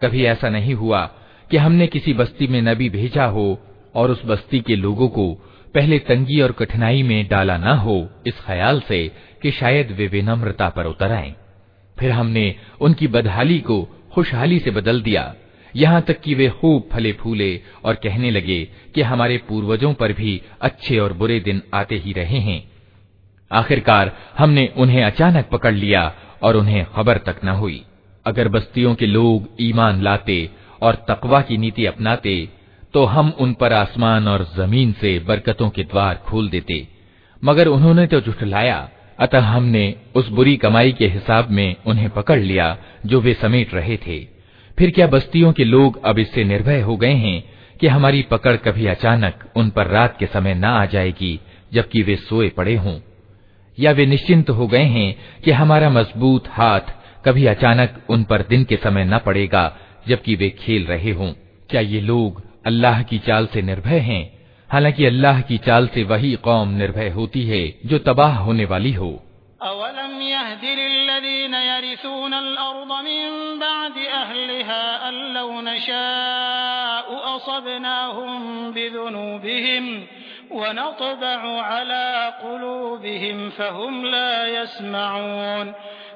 [SPEAKER 1] कभी ऐसा नहीं हुआ कि हमने किसी बस्ती में नबी भेजा हो और उस बस्ती के लोगों को पहले तंगी और कठिनाई में डाला न हो इस ख्याल से कि शायद वे विनम्रता पर उतर आए फिर हमने उनकी बदहाली को खुशहाली से बदल दिया यहाँ तक कि वे खूब फले फूले और कहने लगे कि हमारे पूर्वजों पर भी अच्छे और बुरे दिन आते ही रहे हैं आखिरकार हमने उन्हें अचानक पकड़ लिया और उन्हें खबर तक न हुई। अगर बस्तियों के लोग ईमान लाते और तकवा की नीति अपनाते तो हम उन पर आसमान और ज़मीन से बरकतों के द्वार खोल देते। मगर उन्होंने तो जुटलाया अतः हमने उस बुरी कमाई के हिसाब में उन्हें पकड़ लिया जो वे समेट रहे थे। फिर क्या बस्तियों के लोग अब इससे निर्भय हो गए हैं कि हमारी पकड़ कभी अचानक उन पर रात के समय न आ जाएगी, जबकि वे सोए पड़े हों? या वे निश्चिंत हो गए हैं कि हमारा मज़बूत हाथ कभी अचानक उन पर दिन के समय न पड़ेगा, जबकि वे खेल रहे हों। क्या ये लोग अल्लाह की चाल से निर्भय हैं? हालाँकि अल्लाह की चाल से वही कौम निर्भय होती है जो तबाह होने वाली हो।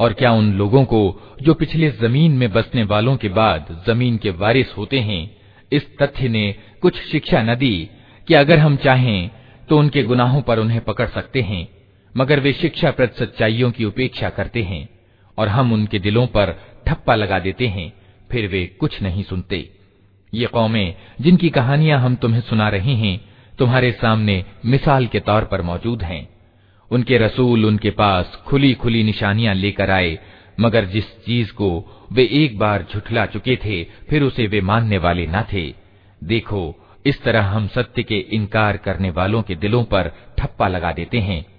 [SPEAKER 1] और क्या उन लोगों को, जो पिछले ज़मीन में बसने वालों के बाद ज़मीन के वारिस होते हैं, इस तथ्य ने कुछ शिक्षा न दी कि अगर हम चाहें तो उनके गुनाहों पर उन्हें पकड़ सकते हैं, मगर वे शिक्षा प्रद सच्चाइयों की उपेक्षा करते हैं, और हम उनके दिलों पर ठप्पा लगा देते हैं, फिर वे कुछ नहीं सुनते। ये कौमें, जिनकी कहानियाँ हम तुम्हें सुना रहे हैं, तुम्हारे सामने मिसाल के तौर पर मौजूद हैं। उनके रसूल उनके पास खुली खुली निशानियाँ लेकर आए, मगर जिस चीज़ को वे एक बार झुठला चुके थे, फिर उसे वे मानने वाले न थे। देखो, इस तरह हम सत्य के इनकार करने वालों के दिलों पर ठप्पा लगा देते हैं।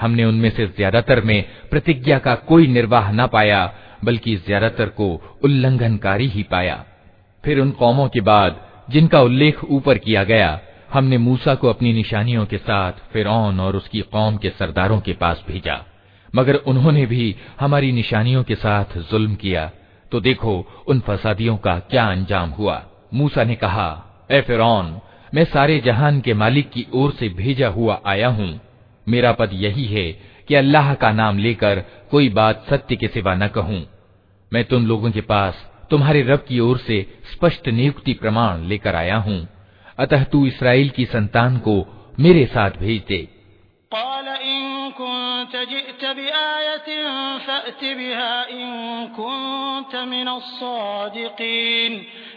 [SPEAKER 1] हमने उनमें से ज़्यादातर में प्रतिज्ञा का कोई निर्वाह न पाया, बल्कि ज़्यादातर को उल्लंघनकारी ही पाया। फिर उन कौमों के बाद, जिनका उल्लेख ऊपर किया गया, हमने मूसा को अपनी निशानियों के साथ फिर और उसकी कौम के सरदारों के पास भेजा। मगर उन्होंने भी हमारी निशानियों के साथ जुल्म किया। तो देखो, उन फसादियों का क्या अंजाम हुआ। मूसा ने कहा, ए फिर मैं सारे जहान के मालिक की ओर से भेजा हुआ आया हूँ। मेरा पद यही है कि अल्लाह का नाम लेकर कोई बात सत्य के सिवा न कहूँ। मैं तुम लोगों के पास तुम्हारे रब की ओर से स्पष्ट नियुक्ति प्रमाण लेकर आया हूँ। अतः तू इसराइल की संतान को मेरे साथ भेज दे।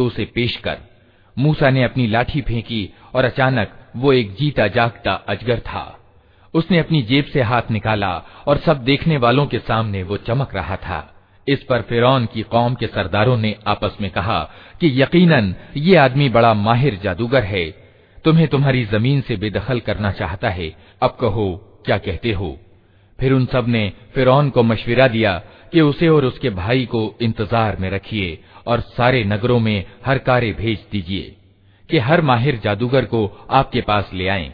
[SPEAKER 1] तो उसे पेश कर। मूसा ने अपनी लाठी फेंकी और अचानक वो एक जीता जागता अजगर था। उसने अपनी जेब से हाथ निकाला और सब देखने वालों के सामने वो चमक रहा था। इस पर फिरौन की कौम के सरदारों ने आपस में कहा कि यकीनन ये आदमी बड़ा माहिर जादूगर है। तुम्हें तुम्हारी ज़मीन से बेदखल करना चाहता है। अब कहो, क्या कहते हो? फिर उन सबने फिरौन को मशविरा दिया कि उसे और उसके भाई को इंतज़ार में रखिए। और सारे नगरों में हर कार्य भेज दीजिए कि हर माहिर जादूगर को आपके पास ले आए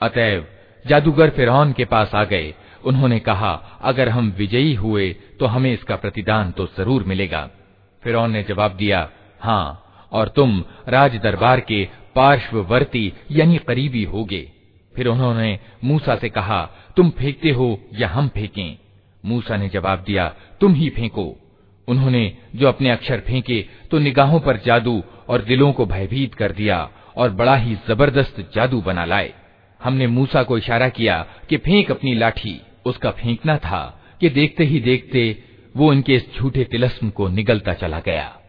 [SPEAKER 1] अतएव जादूगर फिरौन के पास आ गए उन्होंने कहा अगर हम विजयी हुए तो हमें इसका प्रतिदान तो जरूर मिलेगा फिरौन ने जवाब दिया हाँ और तुम राज दरबार के पार्श्ववर्ती, यानी करीबी होगे। फिर उन्होंने मूसा से कहा, तुम फेंकते हो या हम फेंकें? मूसा ने जवाब दिया, तुम ही फेंको। उन्होंने जो अपने अक्षर फेंके तो निगाहों पर जादू और दिलों को भयभीत कर दिया और बड़ा ही ज़बरदस्त जादू बना लाए। हमने मूसा को इशारा किया कि फेंक अपनी लाठी। उसका फेंकना था कि देखते ही देखते वो इनके इस झूठे तिलस्म को निगलता चला गया।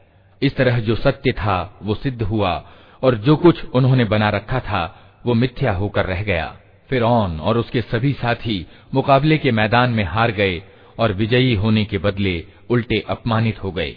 [SPEAKER 1] इस तरह जो सत्य था, वो सिद्ध हुआ और जो कुछ उन्होंने बना रखा था, वो मिथ्या होकर रह गया। फिर ऑन और उसके सभी साथी मुकाबले के मैदान में हार गए और विजयी होने के बदले उल्टे अपमानित हो गए।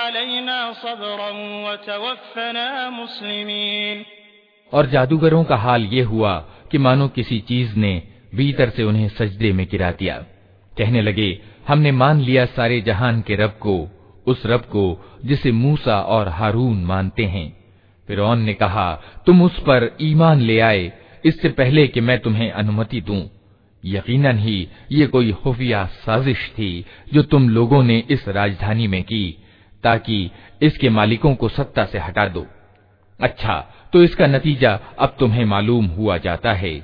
[SPEAKER 2] अलैना सब्रन व तवफ्फना मुस्लिमीन
[SPEAKER 1] और जादूगरों का हाल ये हुआ कि मानो किसी चीज़ ने भीतर से उन्हें सजदे में गिरा दिया कहने लगे हमने मान लिया सारे जहान के रब को उस रब को जिसे मूसा और हारून मानते हैं फिर ने कहा तुम उस पर ईमान ले आए इससे पहले कि मैं तुम्हें अनुमति दूँ यकीनन ही, ये कोई खुफिया साजिश थी जो तुम लोगों ने इस राजधानी में की, ताकि इसके मालिकों को सत्ता से हटा दो। अच्छा तो इसका नतीजा अब तुम्हें मालूम हुआ जाता है।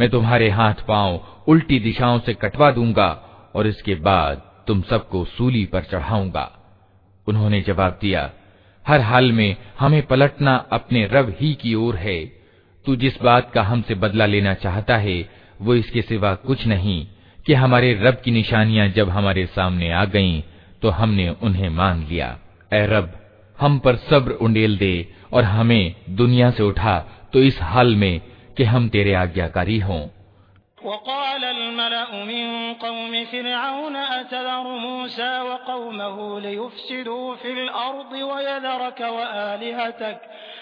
[SPEAKER 1] मैं तुम्हारे हाथ पाँव उल्टी दिशाओं से कटवा दूँगा और इसके बाद तुम सबको सूली पर चढ़ाऊँगा। उन्होंने जवाब दिया, हर हाल में हमें पलटना अपने रब ही की ओर है। तू जिस बात का हमसे बदला लेना चाहता है वो इसके सिवा कुछ नहीं कि हमारे रब की निशानियाँ जब हमारे सामने आ गईं तो हमने उन्हें मान लिया। ए रब, हम पर सब्र उंडेल दे और हमें दुनिया से उठा तो इस हाल में कि हम तेरे आज्ञाकारी हों।
[SPEAKER 2] वक़ाल अलमलअ मिन कौम फिरऔन अतज़र मूसा वक़ौमहु लियुफ़सिदू फिल अर्ज़ि वयज़रक वआलिहतक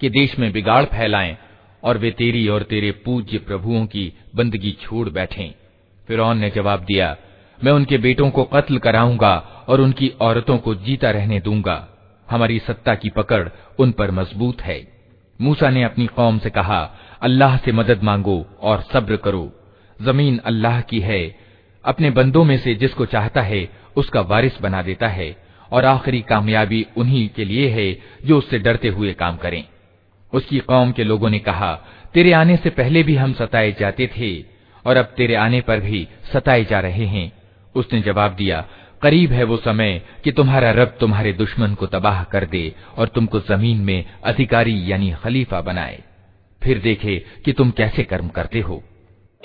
[SPEAKER 1] कि देश में बिगाड़ फैलाएँ और वे तेरी और तेरे पूज्य प्रभुओं की बंदगी छोड़ बैठें। फिर ने जवाब दिया, मैं उनके बेटों को कत्ल कराऊँगा और उनकी औरतों को जीता रहने दूँगा। हमारी सत्ता की पकड़ उन पर मज़बूत है। मूसा ने अपनी कौम से कहा, अल्लाह से मदद मांगो और सब्र करो। ज़मीन अल्लाह की है। अपने बंदों में से जिसको चाहता है, उसका वारिस बना देता है और आखिरी कामयाबी उन्हीं के लिए है जो उससे डरते हुए काम करें। उसकी कौम के लोगों ने कहा, तेरे आने से पहले भी हम सताए जाते थे, और अब तेरे आने पर भी सताए जा रहे हैं। उसने जवाब दिया, करीब है वो समय कि तुम्हारा रब तुम्हारे दुश्मन को तबाह कर दे, और तुमको ज़मीन में अधिकारी यानी खलीफा बनाए। फिर देखे कि तुम कैसे कर्म करते हो।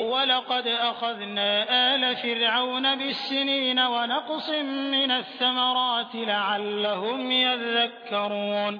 [SPEAKER 2] वलक़द अख़ज़ना आल फ़िरऔन बिस्सिनीन वनक़्स मिन अस्समराति लअल्लहुम यज़क्करून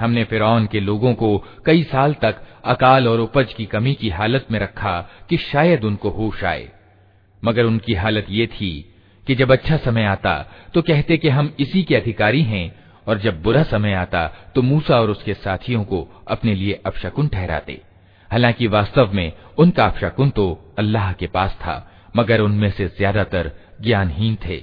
[SPEAKER 1] हमने फिरौन के लोगों को कई साल तक अकाल और उपज की कमी की हालत में रखा कि शायद उनको होश आए मगर उनकी हालत ये थी कि जब अच्छा समय आता तो कहते कि हम इसी के अधिकारी हैं और जब बुरा समय आता तो मूसा और उसके साथियों को अपने लिए अपशकुन ठहराते हालांकि वास्तव में उनका अपशकुन तो अल्लाह के पास था मगर उनमें से ज्यादातर ज्ञानहीन थे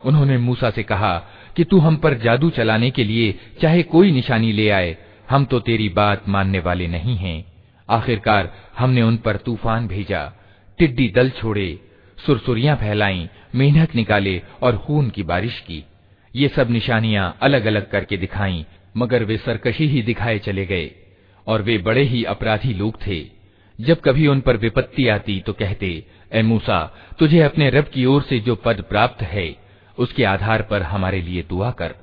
[SPEAKER 1] उन्होंने मूसा से कहा कि तू हम पर जादू चलाने के लिए चाहे कोई निशानी ले आए हम तो तेरी बात मानने वाले नहीं हैं आखिरकार हमने उन पर तूफान भेजा टिड्डी दल छोड़े सुरसुरियां फैलाई मेंढक निकाले और खून की बारिश की ये सब निशानियां अलग अलग करके दिखाई मगर वे सरकशी ही दिखाए चले गए, और वे बड़े ही अपराधी लोग थे। जब कभी उन पर विपत्ति आती तो कहते ए मूसा, तुझे अपने रब की ओर से जो पद प्राप्त है, उसके आधार पर हमारे लिए दुआ कर।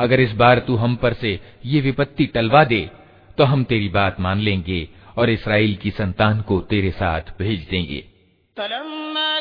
[SPEAKER 1] अगर इस बार तू हम पर से ये विपत्ति टलवा दे तो हम तेरी बात मान लेंगे और इसराइल की संतान को तेरे साथ भेज देंगे।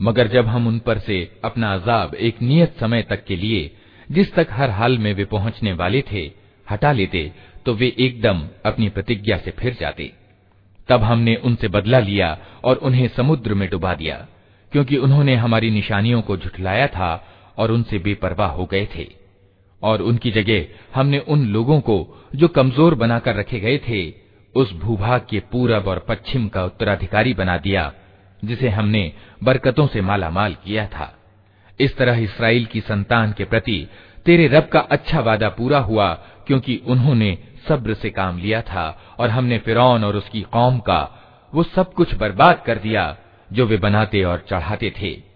[SPEAKER 1] मगर जब हम उन पर से अपना अजाब एक नियत समय तक के लिए जिस तक हर हाल में वे पहुंचने वाले थे हटा लेते तो वे एकदम अपनी प्रतिज्ञा से फिर जाते तब हमने उनसे बदला लिया और उन्हें समुद्र में डुबा दिया, क्योंकि उन्होंने हमारी निशानियों को झुठलाया था और उनसे बेपरवाह हो गए थे। और उनकी जगह हमने उन लोगों को जो कमज़ोर बनाकर रखे गए थे, उस भूभाग के पूरब और पश्चिम का उत्तराधिकारी बना दिया, जिसे हमने बरकतों से माला माल किया था। इस तरह इसराइल की संतान के प्रति तेरे रब का अच्छा वादा पूरा हुआ, क्योंकि उन्होंने सब्र से काम लिया था और हमने फिरौन और उसकी कौम का वो सब कुछ बर्बाद कर दिया, जो वे बनाते और चढ़ाते थे।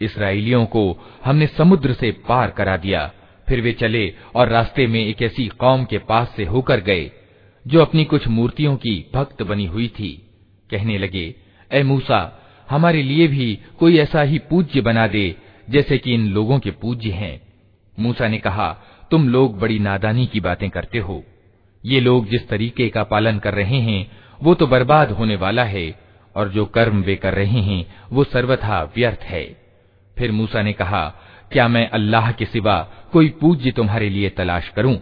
[SPEAKER 1] इसराइलियों को हमने समुद्र से पार करा दिया फिर वे चले और रास्ते में एक ऐसी कौम के पास से होकर गए जो अपनी कुछ मूर्तियों की भक्त बनी हुई थी कहने लगे ए मूसा हमारे लिए भी कोई ऐसा ही पूज्य बना दे जैसे कि इन लोगों के पूज्य हैं। मूसा ने कहा, तुम लोग बड़ी नादानी की बातें करते हो। ये लोग जिस तरीके का पालन कर रहे हैं, वो तो बर्बाद होने वाला है, और जो कर्म वे कर रहे हैं, वो सर्वथा व्यर्थ है। फिर मूसा ने कहा, क्या मैं अल्लाह के सिवा कोई पूज्य तुम्हारे लिए तलाश करूँ?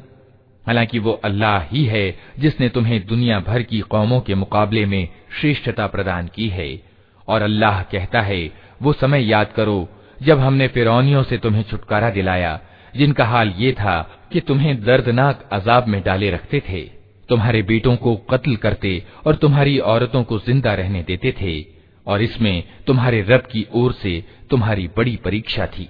[SPEAKER 1] हालाँकि वो अल्लाह ही है, जिसने तुम्हें दुनिया भर की कौमों के मुकाबले में श्रेष्ठता प्रदान की है। और अल्लाह कहता है, वो समय याद करो जब हमने फिरौनियों से तुम्हें छुटकारा दिलाया, जिनका हाल ये था कि तुम्हें दर्दनाक अजाब में डाले रखते थे, तुम्हारे बेटों को कत्ल करते और तुम्हारी औरतों को ज़िंदा रहने देते थे, और इसमें तुम्हारे रब की ओर से तुम्हारी बड़ी परीक्षा थी।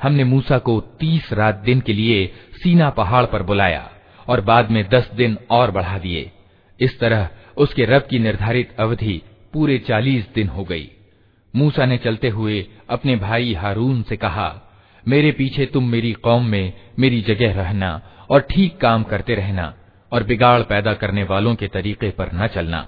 [SPEAKER 1] हमने मूसा को तीस रात दिन के लिए सीना पहाड़ पर बुलाया और बाद में दस दिन और बढ़ा दिए इस तरह उसके रब की निर्धारित अवधि पूरे चालीस दिन हो गई मूसा ने चलते हुए अपने भाई हारून से कहा मेरे पीछे तुम मेरी कौम में मेरी जगह रहना और ठीक काम करते रहना और बिगाड़ पैदा करने वालों के तरीके पर न चलना।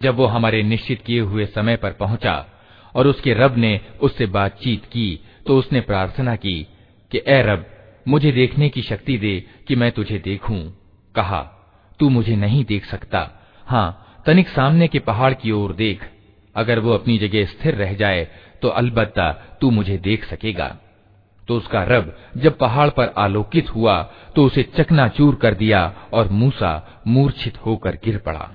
[SPEAKER 1] जब वो हमारे निश्चित किए हुए समय पर पहुंचा और उसके रब ने उससे बातचीत की तो उसने प्रार्थना की कि ए रब, मुझे देखने की शक्ति दे कि मैं तुझे देखूँ। कहा, तू मुझे नहीं देख सकता। हाँ तनिक सामने के पहाड़ की ओर देख। अगर वो अपनी जगह स्थिर रह जाए तो अलबत्ता तू मुझे देख सकेगा। तो उसका रब जब पहाड़ पर आलोकित हुआ तो उसे चकनाचूर कर दिया और मूसा मूर्छित होकर गिर पड़ा।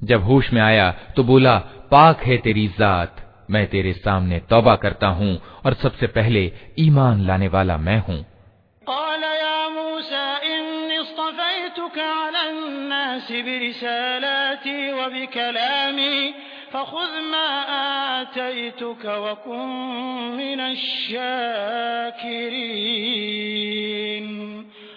[SPEAKER 1] जब होश में आया तो बोला, पाक है तेरी जात। मैं तेरे सामने तौबा करता हूँ और सबसे पहले ईमान लाने वाला मैं हूँ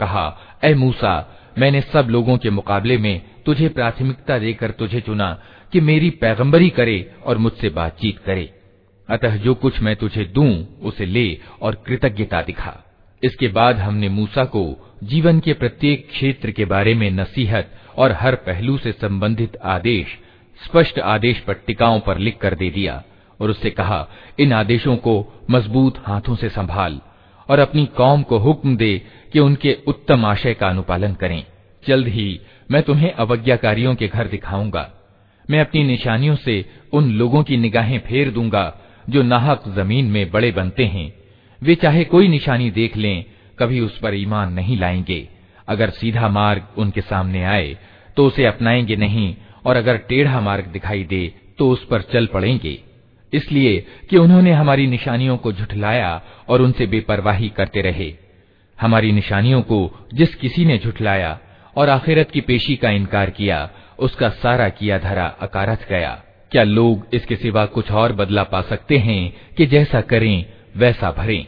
[SPEAKER 1] कहा ए मूसा मैंने सब लोगों के मुकाबले में तुझे प्राथमिकता देकर तुझे चुना कि मेरी पैगंबरी करे और मुझसे बातचीत करे। अतः जो कुछ मैं तुझे दूँ, उसे ले और कृतज्ञता दिखा। इसके बाद हमने मूसा को जीवन के प्रत्येक क्षेत्र के बारे में नसीहत और हर पहलू से संबंधित आदेश, स्पष्ट आदेश पट्टिकाओं पर लिख कर दे दिया और उससे कहा, इन आदेशों को मज़बूत हाथों से संभाल और अपनी कौम को हुक्म दे कि उनके उत्तम आशय का अनुपालन करें। जल्द ही मैं तुम्हें अवज्ञाकारियों के घर दिखाऊँगा। मैं अपनी निशानियों से उन लोगों की निगाहें फेर दूँगा, जो नाहक ज़मीन में बड़े बनते हैं। वे चाहे कोई निशानी देख लें, कभी उस पर ईमान नहीं लाएँगे। अगर सीधा मार्ग उनके सामने आए तो उसे अपनाएँगे नहीं, और अगर टेढ़ा मार्ग दिखाई दे तो उस पर चल पड़ेंगे। इसलिए कि उन्होंने हमारी निशानियों को झुठलाया और उनसे बेपरवाही करते रहे। हमारी निशानियों को जिस किसी ने झुठलाया, और आखिरत की पेशी का इनकार किया उसका सारा किया धरा अकारथ गया। क्या लोग इसके सिवा कुछ और बदला पा सकते हैं कि जैसा करें, वैसा भरें।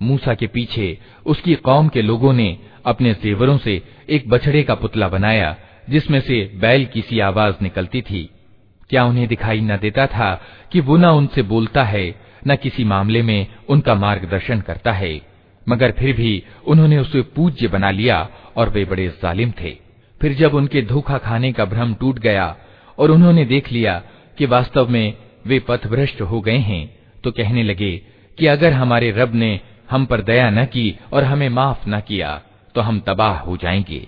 [SPEAKER 1] मूसा के पीछे उसकी कौम के लोगों ने अपने जेवरों से एक बछड़े का पुतला बनाया जिसमें से बैल की सी आवाज़ निकलती थी क्या उन्हें दिखाई न देता था कि वो न उनसे बोलता है न किसी मामले में उनका मार्गदर्शन करता है मगर फिर भी उन्होंने उसे पूज्य बना लिया और वे बड़े जालिम थे फिर जब उनके धोखा खाने का भ्रम टूट गया और उन्होंने देख लिया कि वास्तव में वे पथभ्रष्ट हो गए हैं तो कहने लगे कि अगर हमारे रब ने हम पर दया न की और हमें माफ न किया तो हम तबाह हो जाएंगे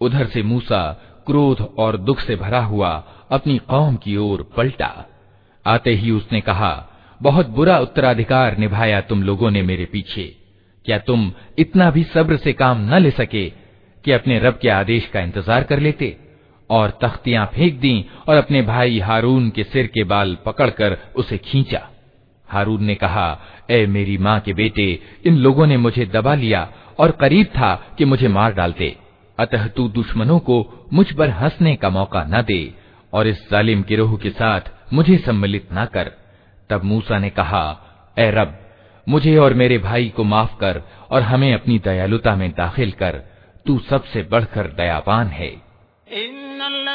[SPEAKER 1] उधर से मूसा क्रोध और दुख से भरा हुआ अपनी कौम की ओर पलटा। आते ही उसने कहा, बहुत बुरा उत्तराधिकार निभाया तुम लोगों ने मेरे पीछे। क्या तुम इतना भी सब्र से काम न ले सके कि अपने रब के आदेश का इंतज़ार कर लेते और तख्तियाँ फेंक दी और अपने भाई हारून के सिर के बाल पकड़कर उसे खींचा? हारून ने कहा, ए मेरी माँ के बेटे, इन लोगों ने मुझे दबा लिया और करीब था कि मुझे मार डालते। अतः तू दुश्मनों को मुझ पर हंसने का मौका न दे। और इस जालिम गिरोह के साथ मुझे सम्मिलित ना कर। तब मूसा ने कहा ए रब, मुझे और मेरे भाई को माफ़ कर और हमें अपनी दयालुता में दाखिल कर। तू सबसे बढ़कर दयावान है।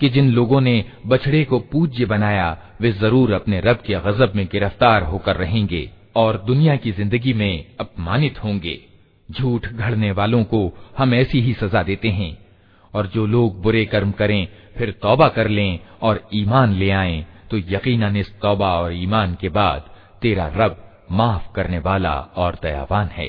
[SPEAKER 1] कि जिन लोगों ने बछड़े को पूज्य बनाया, वे ज़रूर अपने रब के गजब में गिरफ़्तार होकर रहेंगे और दुनिया की ज़िंदगी में अपमानित होंगे। झूठ घड़ने वालों को हम ऐसी ही सजा देते हैं और जो लोग बुरे कर्म करें, फिर तौबा कर लें और ईमान ले आए तो यकीनन इस तौबा और ईमान के बाद तेरा रब माफ़ करने वाला और दयावान है।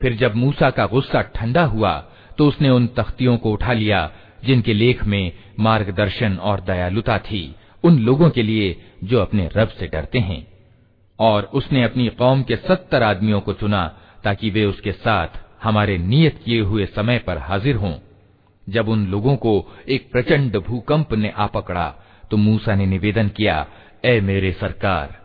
[SPEAKER 1] फिर जब मूसा का गुस्सा ठंडा हुआ तो उसने उन तख्तियों को उठा लिया जिनके लेख में मार्गदर्शन और दयालुता थी, उन लोगों के लिए जो अपने रब से डरते हैं। और उसने अपनी कौम के सत्तर आदमियों को चुना, ताकि वे उसके साथ हमारे नियत किए हुए समय पर हाजिर हों। जब उन लोगों को एक प्रचंड भूकंप ने आ पकड़ा तो मूसा ने निवेदन किया, ए मेरे सरकार,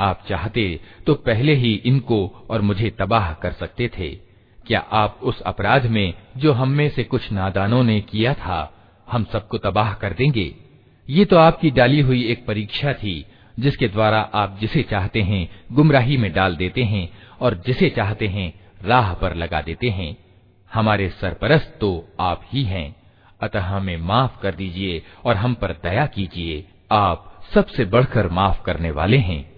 [SPEAKER 1] आप चाहते तो पहले ही इनको और मुझे तबाह कर सकते थे। क्या आप उस अपराध में, जो हम में से कुछ नादानों ने किया था, हम सबको तबाह कर देंगे? ये तो आपकी डाली हुई एक परीक्षा थी, जिसके द्वारा आप जिसे चाहते हैं, गुमराही में डाल देते हैं, और जिसे चाहते हैं, राह पर लगा देते हैं। हमारे सरपरस्त तो आप ही हैं। अतः हमें माफ़ कर दीजिए, और हम पर दया कीजिए। आप सबसे बढ़कर माफ़ करने वाले हैं।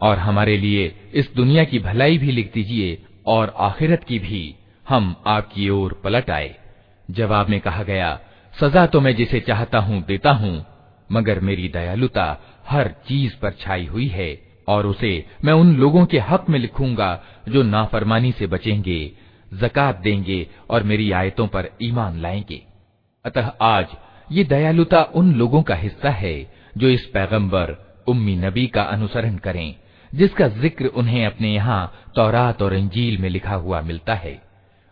[SPEAKER 1] और हमारे लिए इस दुनिया की भलाई भी लिख दीजिए और आखिरत की भी हम आपकी ओर पलट आए। जवाब में कहा गया, सजा तो मैं जिसे चाहता हूँ देता हूँ, मगर मेरी दयालुता हर चीज़ पर छाई हुई है और उसे मैं उन लोगों के हक में लिखूँगा जो नाफरमानी से बचेंगे, जक़ात देंगे और मेरी आयतों पर ईमान लाएँगे। अतः आज ये दयालुता उन लोगों का हिस्सा है जो इस पैगंबर, उम्मी नबी का अनुसरण करें। जिसका ज़िक्र उन्हें अपने यहाँ तौरात और अंजील में लिखा हुआ मिलता है।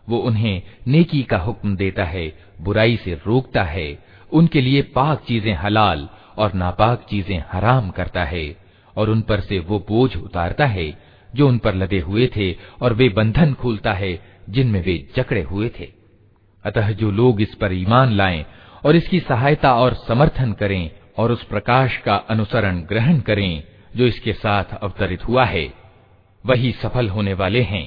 [SPEAKER 1] वो उन्हें नेकी का हुक्म देता है, बुराई से रोकता है, उनके लिए पाक चीज़ें हलाल और नापाक चीज़ें हराम करता है, और उन पर से वो बोझ उतारता है, जो उन पर लदे हुए थे और वे बंधन खोलता है, जिनमें वे जकड़े हुए थे। अतः जो लोग इस पर ईमान लाएँ और इसकी सहायता और समर्थन करें और उस प्रकाश का अनुसरण ग्रहण करें जो इसके साथ अवतरित हुआ है वही सफल होने वाले हैं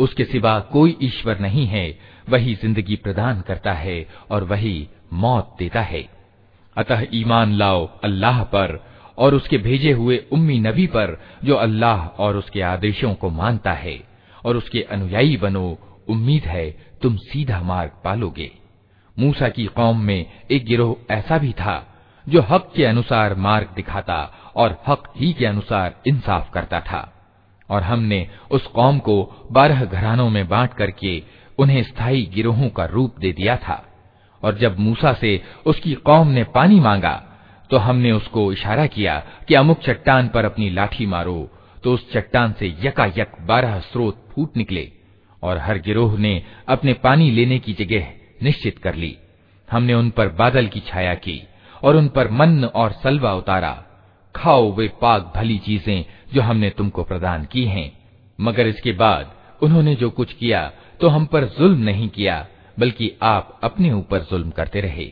[SPEAKER 1] उसके सिवा कोई ईश्वर नहीं है, वही ज़िंदगी प्रदान करता है और वही मौत देता है। अतः ईमान लाओ अल्लाह पर और उसके भेजे हुए उम्मी नबी पर जो अल्लाह और उसके आदेशों को मानता है और उसके अनुयायी बनो, उम्मीद है तुम सीधा मार्ग पालोगे। मूसा की कौम में एक गिरोह ऐसा भी था जो हक के अनुसार मार्ग दिखाता और हक ही के अनुसार इंसाफ करता था। और हमने उस कौम को बारह घरानों में बांट करके उन्हें स्थायी गिरोहों का रूप दे दिया था। और जब मूसा से उसकी कौम ने पानी मांगा तो हमने उसको इशारा किया कि अमुक चट्टान पर अपनी लाठी मारो तो उस चट्टान से यकायक बारह स्रोत फूट निकले और हर गिरोह ने अपने पानी लेने की जगह निश्चित कर ली। हमने उन पर बादल की छाया की और उन पर मन और सलवा उतारा। खाओ वे पाक भली चीज़ें जो हमने तुमको प्रदान की हैं मगर इसके बाद उन्होंने जो कुछ किया तो हम पर जुल्म नहीं किया बल्कि आप अपने ऊपर जुल्म करते रहे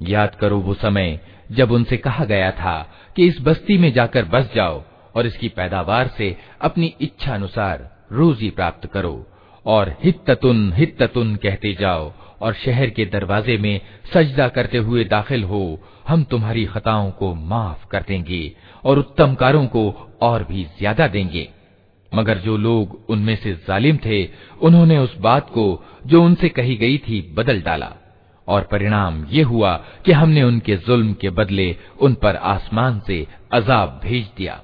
[SPEAKER 1] याद करो वो समय जब उनसे कहा गया था कि इस बस्ती में जाकर बस जाओ और इसकी पैदावार से अपनी इच्छा अनुसार रोजी प्राप्त करो और हित्ततुन हित्ततुन कहते जाओ और शहर के दरवाजे में सजदा करते हुए दाखिल हो, हम तुम्हारी खताओं को माफ़ कर देंगे और उत्तम कारों को और भी ज़्यादा देंगे। मगर जो लोग उनमें से जालिम थे, उन्होंने उस बात को, जो उनसे कही गई थी, बदल डाला। और परिणाम ये हुआ कि हमने उनके जुल्म के बदले उन पर आसमान से अजाब भेज दिया।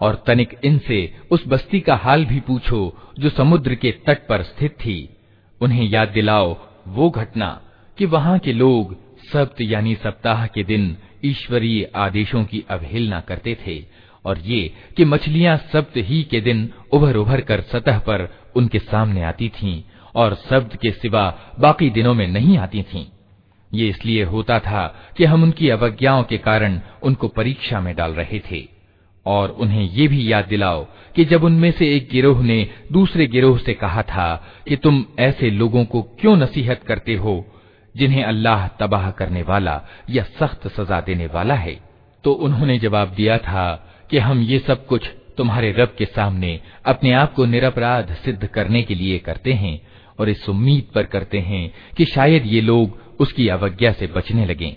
[SPEAKER 1] और तनिक इनसे उस बस्ती का हाल भी पूछो जो समुद्र के तट पर स्थित थी उन्हें याद दिलाओ वो घटना कि वहां के लोग सप्त यानी सप्ताह के दिन ईश्वरीय आदेशों की अवहेलना करते थे और ये कि मछलियाँ सप्त ही के दिन उभर उभर कर सतह पर उनके सामने आती थीं और शब्द के सिवा बाकी दिनों में नहीं आती थीं। ये इसलिए होता था कि हम उनकी अवज्ञाओं के कारण उनको परीक्षा में डाल रहे थे। और उन्हें ये भी याद दिलाओ कि जब उनमें से एक गिरोह ने दूसरे गिरोह से कहा था कि तुम ऐसे लोगों को क्यों नसीहत करते हो जिन्हें अल्लाह तबाह करने वाला या सख्त सजा देने वाला है तो उन्होंने जवाब दिया था कि हम ये सब कुछ तुम्हारे रब के सामने अपने आप को निरपराध सिद्ध करने के लिए करते हैं और इस उम्मीद पर करते हैं कि शायद ये लोग उसकी अवज्ञा से बचने लगे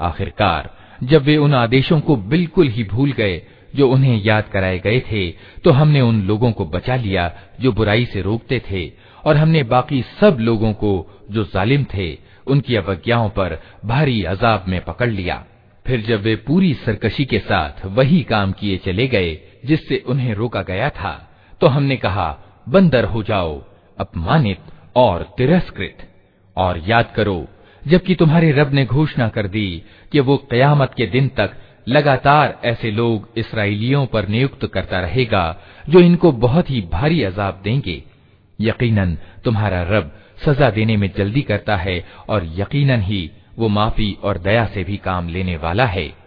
[SPEAKER 1] आखिरकार जब वे उन आदेशों को बिल्कुल ही भूल गए जो उन्हें याद कराए गए थे तो हमने उन लोगों को बचा लिया जो बुराई से रोकते थे और हमने बाकी सब लोगों को जो जालिम थे उनकी अवज्ञाओं पर भारी अजाब में पकड़ लिया फिर जब वे पूरी सरकशी के साथ वही काम किए चले गए जिससे उन्हें रोका गया था तो हमने कहा बंदर हो जाओ, अपमानित और तिरस्कृत। और याद करो, जबकि तुम्हारे रब ने घोषणा कर दी कि वो कयामत के दिन तक लगातार ऐसे लोग इसराइलियों पर नियुक्त करता रहेगा, जो इनको बहुत ही भारी अजाब देंगे। यकीनन, तुम्हारा रब सजा देने में जल्दी करता है और यकीनन ही वो माफ़ी और दया से भी काम लेने वाला है।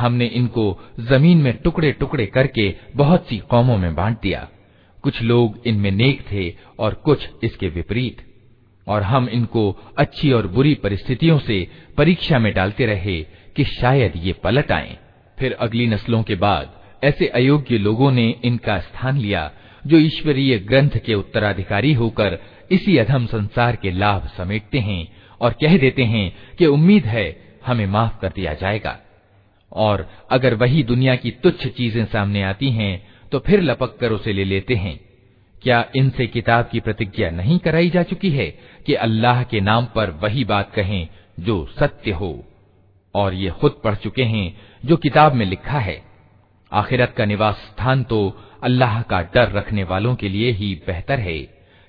[SPEAKER 1] हमने इनको जमीन में टुकड़े टुकड़े करके बहुत सी कौमों में बांट दिया कुछ लोग इनमें नेक थे और कुछ इसके विपरीत और हम इनको अच्छी और बुरी परिस्थितियों से परीक्षा में डालते रहे कि शायद ये पलट आए। फिर अगली नस्लों के बाद ऐसे अयोग्य लोगों ने इनका स्थान लिया, जो ईश्वरीय ग्रंथ के उत्तराधिकारी होकर इसी अधम संसार के लाभ समेटते हैं और कह देते हैं कि उम्मीद है हमें माफ़ कर दिया जाएगा। और अगर वही दुनिया की तुच्छ चीज़ें सामने आती हैं तो फिर लपक कर उसे ले लेते हैं। क्या इनसे किताब की प्रतिज्ञा नहीं कराई जा चुकी है कि अल्लाह के नाम पर वही बात कहें जो सत्य हो? और ये खुद पढ़ चुके हैं जो किताब में लिखा है। आखिरत का निवास स्थान तो अल्लाह का डर रखने वालों के लिए ही बेहतर है।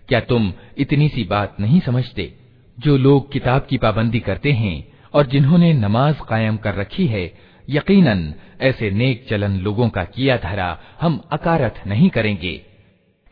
[SPEAKER 1] क्या तुम इतनी सी बात नहीं समझते जो लोग किताब की पाबंदी करते हैं और जिन्होंने नमाज़ कायम कर रखी है? यकीनन, ऐसे नेक चलन लोगों का किया धरा हम अकारथ नहीं करेंगे।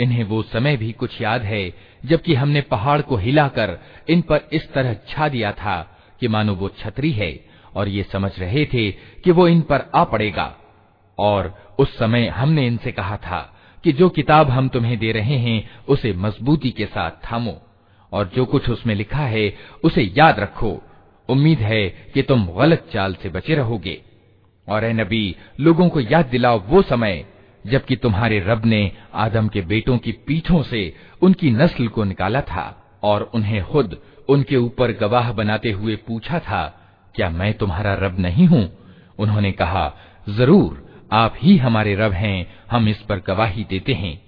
[SPEAKER 1] इन्हें वो समय भी कुछ याद है, जबकि हमने पहाड़ को हिलाकर इन पर इस तरह छा दिया था कि मानो वो छतरी है, और ये समझ रहे थे कि वो इन पर आ पड़ेगा। और उस समय हमने इनसे कहा था कि जो किताब हम तुम्हें दे रहे हैं, उसे मजबूती के साथ थामो, और जो कुछ उसमें लिखा है, उसे याद रखो। उम्मीद है कि तुम गलत चाल से बचे रहोगे। और ए नबी, लोगों को याद दिलाओ वो समय, जबकि तुम्हारे रब ने आदम के बेटों की पीठों से उनकी नस्ल को निकाला था और उन्हें खुद उनके ऊपर गवाह बनाते हुए पूछा था, क्या मैं तुम्हारा रब नहीं हूँ? उन्होंने कहा, ज़रूर, आप ही हमारे रब हैं, हम इस पर गवाही देते हैं।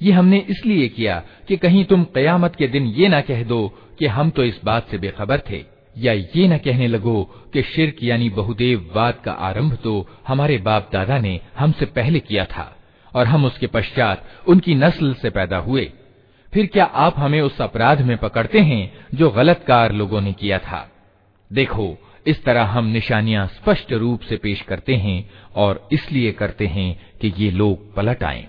[SPEAKER 1] ये हमने इसलिए किया कि कहीं तुम कयामत के दिन ये ना कह दो कि हम तो इस बात से बेखबर थे। या ये न कहने लगो कि शिरक यानी बहुदेव बहुदेववाद का आरंभ तो हमारे बाप दादा ने हमसे पहले किया था और हम उसके पश्चात उनकी नस्ल से पैदा हुए फिर क्या आप हमें उस अपराध में पकड़ते हैं जो गलतकार लोगों ने किया था देखो, इस तरह हम निशानियाँ स्पष्ट रूप से पेश करते हैं और इसलिए करते हैं कि ये लोग पलट आएँ।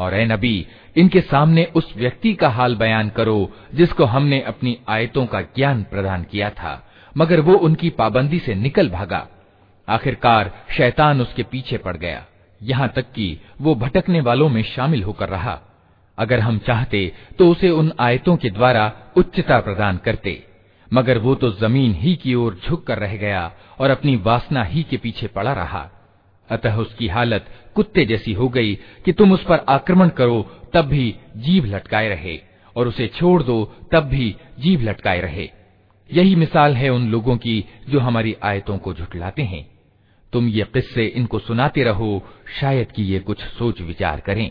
[SPEAKER 1] और ए नबी, इनके सामने उस व्यक्ति का हाल बयान करो, जिसको हमने अपनी आयतों का ज्ञान प्रदान किया था, मगर वो उनकी पाबंदी से निकल भागा। आखिरकार शैतान उसके पीछे पड़ गया। यहाँ तक कि वो भटकने वालों में शामिल होकर रहा। अगर हम चाहते तो उसे उन आयतों के द्वारा उच्चता प्रदान करते। मगर वो तो ज़मीन ही की ओर झुक कर रह गया और अपनी वासना ही के पीछे पड़ा रहा। अतः उसकी हालत कुत्ते जैसी हो गई कि तुम उस पर आक्रमण करो, तब भी जीभ लटकाए रहे, और उसे छोड़ दो, तब भी जीभ लटकाए रहे। यही मिसाल है उन लोगों की जो हमारी आयतों को झुटलाते हैं। तुम ये किस्से इनको सुनाते रहो, शायद कि ये कुछ सोच विचार करें।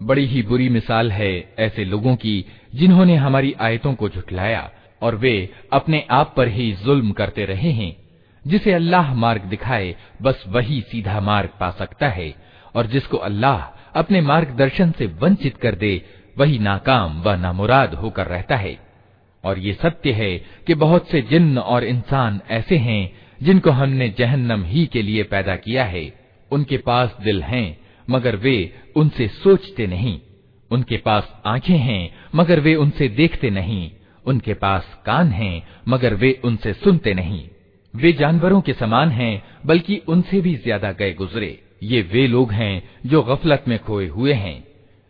[SPEAKER 1] बड़ी ही बुरी मिसाल है ऐसे लोगों की जिन्होंने हमारी आयतों को झुठलाया और वे अपने आप पर ही जुल्म करते रहे हैं जिसे अल्लाह मार्ग दिखाए बस वही सीधा मार्ग पा सकता है और जिसको अल्लाह अपने मार्गदर्शन से वंचित कर दे, वही नाकाम व नामुराद होकर रहता है। और ये सत्य है कि बहुत से जिन्न और इंसान ऐसे हैं, जिनको हमने जहन्नम ही के लिए पैदा किया है। उनके पास दिल हैं, मगर वे उनसे सोचते नहीं। उनके पास आँखें हैं, मगर वे उनसे देखते नहीं। उनके पास कान हैं, मगर वे उनसे सुनते नहीं। वे जानवरों के समान हैं, बल्कि उनसे भी ज़्यादा गए गुजरे। ये वे लोग हैं जो गफलत में खोए हुए हैं।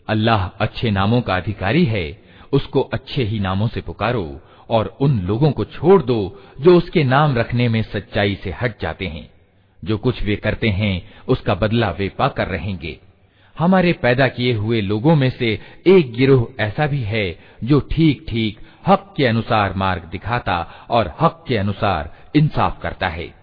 [SPEAKER 1] अल्लाह अच्छे नामों का अधिकारी है। उसको अच्छे ही नामों से पुकारो और उन लोगों को छोड़ दो जो उसके नाम रखने में सच्चाई से हट जाते हैं। जो कुछ वे करते हैं, उसका बदला वे पाकर रहेंगे। हमारे पैदा किए हुए लोगों में से एक गिरोह ऐसा भी है जो ठीक ठीक हक के अनुसार मार्ग दिखाता और हक के अनुसार इंसाफ करता है।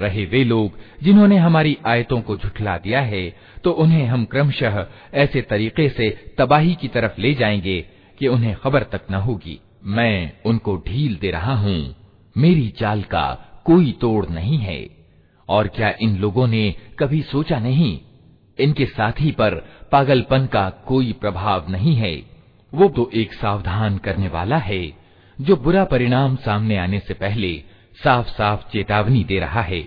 [SPEAKER 1] रहे वे लोग जिन्होंने हमारी आयतों को झुठला दिया है तो उन्हें हम क्रमशः ऐसे तरीके से तबाही की तरफ़ ले जाएँगे कि उन्हें खबर तक न होगी। मैं उनको ढील दे रहा हूँ। मेरी चाल का कोई तोड़ नहीं है। और क्या इन लोगों ने कभी सोचा नहीं? इनके साथी पर पागलपन का कोई प्रभाव नहीं है। वो तो एक सावधान करने वाला है, जो बुरा परिणाम सामने आने से पहले साफ़ साफ़ चेतावनी दे रहा है।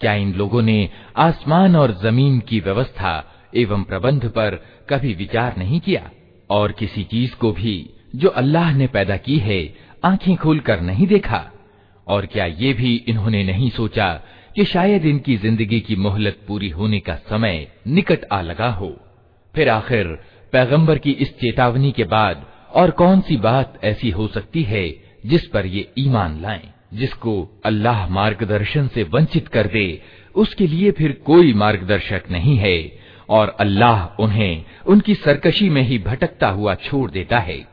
[SPEAKER 1] क्या इन लोगों ने आसमान और ज़मीन की व्यवस्था एवं प्रबंध पर कभी विचार नहीं किया? और किसी चीज़ को भी जो अल्लाह ने पैदा की है, आँखें खोलकर नहीं देखा? और क्या ये भी इन्होंने नहीं सोचा कि शायद इनकी ज़िंदगी की मोहलत पूरी होने का समय निकट आ लगा हो? फिर आखिर पैगंबर की इस चेतावनी के बाद और कौन सी बात ऐसी हो सकती है जिस पर ये ईमान लाएँ? जिसको अल्लाह मार्गदर्शन से वंचित कर दे, उसके लिए फिर कोई मार्गदर्शक नहीं है, और अल्लाह उन्हें उनकी सरकशी में ही भटकता हुआ छोड़ देता है।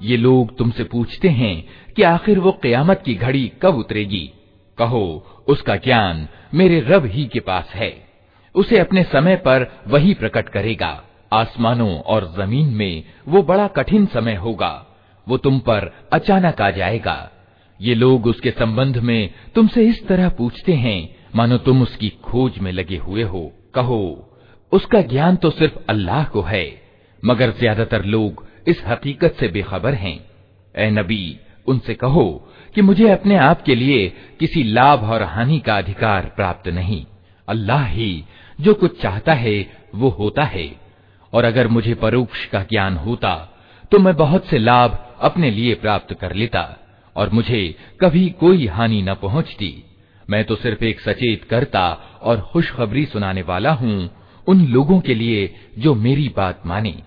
[SPEAKER 1] ये लोग तुमसे पूछते हैं कि आखिर वो कयामत की घड़ी कब उतरेगी कहो उसका ज्ञान मेरे रब ही के पास है उसे अपने समय पर वही प्रकट करेगा आसमानों और जमीन में वो बड़ा कठिन समय होगा वो तुम पर अचानक आ जाएगा। ये लोग उसके संबंध में तुमसे इस तरह पूछते हैं, मानो तुम उसकी खोज में लगे हुए हो। कहो, उसका ज्ञान तो सिर्फ़ अल्लाह को है, मगर ज़्यादातर लोग इस हकीकत से बेखबर हैं। ए नबी, उनसे कहो कि मुझे अपने आप के लिए किसी लाभ और हानि का अधिकार प्राप्त नहीं। अल्लाह ही जो कुछ चाहता है, वो होता है। और अगर मुझे परोक्ष का ज्ञान होता तो मैं बहुत से लाभ अपने लिए प्राप्त कर लेता और मुझे कभी कोई हानि न पहुँचती। मैं तो सिर्फ़ एक सचेत करता और खुशखबरी सुनाने वाला हूँ उन लोगों के लिए जो मेरी बात माने।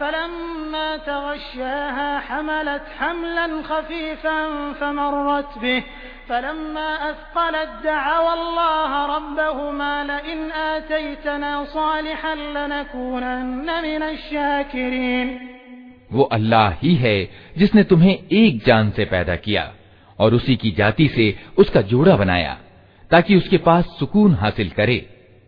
[SPEAKER 2] फलम्मा तगश्शाहा हमलत हमलन खफीफन फमर्रत बिह फलम्मा अथक़लत दअव अल्लाह रब्बहुमा लइन आतैतना सालिहन लनकूनन्न मिनश शाकिरीन
[SPEAKER 1] वो अल्लाह ही है जिसने तुम्हें एक जान से पैदा किया और उसी की जाति से उसका जोड़ा बनाया ताकि उसके पास सुकून हासिल करे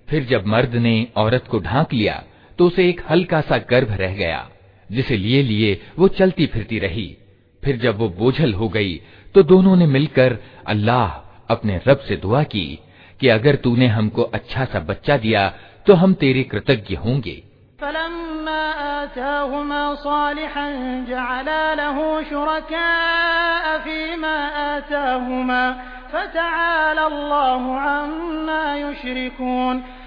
[SPEAKER 1] फिर जब मर्द ने औरत को ढांक लिया तो उसे एक हल्का सा गर्भ रह गया, जिसे लिए लिए वो चलती फिरती रही। फिर जब वो बोझल हो गई तो दोनों ने मिलकर अल्लाह अपने रब से दुआ की कि अगर तूने हमको अच्छा सा बच्चा दिया तो हम तेरे कृतज्ञ होंगे।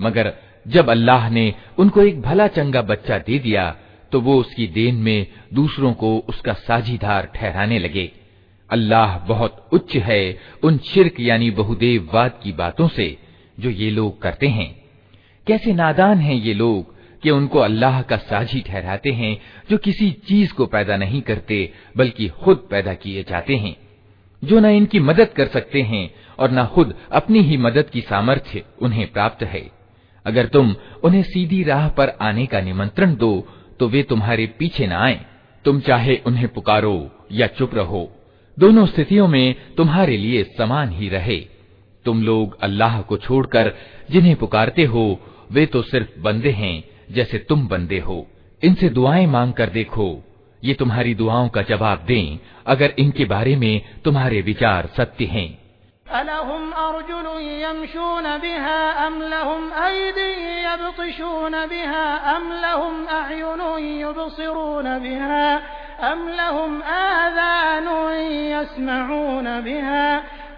[SPEAKER 1] मगर जब अल्लाह ने उनको एक भला चंगा बच्चा दे दिया तो वो उसकी देन में दूसरों को उसका साझीदार ठहराने लगे। अल्लाह बहुत उच्च है उन शिरक यानी बहुदेववाद की बातों से जो ये लोग करते हैं। कैसे नादान हैं ये लोग? कि उनको अल्लाह का साझी ठहराते हैं, जो किसी चीज़ को पैदा नहीं करते, बल्कि खुद पैदा किए जाते हैं। जो न इनकी मदद कर सकते हैं, और न खुद अपनी ही मदद की सामर्थ्य उन्हें प्राप्त है। अगर तुम उन्हें सीधी राह पर आने का निमंत्रण दो तो वे तुम्हारे पीछे न आए। तुम चाहे उन्हें पुकारो या चुप रहो। दोनों स्थितियों में तुम्हारे लिए समान ही रहे। तुम लोग अल्लाह को छोड़कर जिन्हें पुकारते हो, वे तो सिर्फ़ बंदे हैं जैसे तुम बंदे हो। इनसे दुआएँ मांग कर देखो। ये तुम्हारी दुआओं का जवाब दें, अगर इनके बारे में तुम्हारे विचार सत्य हैं।
[SPEAKER 2] अलहुम यमशून बिहा, अम लहुम यबतिशून बिहा, अम लहुम युबसिरून बिहा, अम लहुम यस्मऊन बिहा।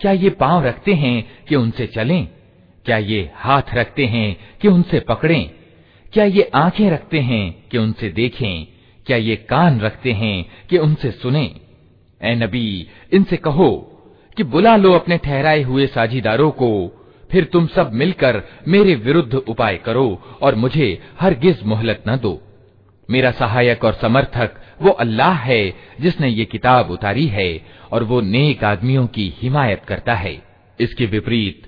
[SPEAKER 1] क्या ये पांव रखते हैं कि उनसे चलें क्या ये हाथ रखते हैं कि उनसे पकड़ें? क्या ये आँखें रखते हैं कि उनसे देखें? क्या ये कान रखते हैं कि उनसे सुने? ए नबी, इनसे कहो कि बुला लो अपने ठहराए हुए साझीदारों को। फिर तुम सब मिलकर मेरे विरुद्ध उपाय करो और मुझे हर गिज मोहलत न दो। मेरा सहायक और समर्थक वो अल्लाह है जिसने ये किताब उतारी है और वो नेक आदमियों की हिमायत करता है। इसके विपरीत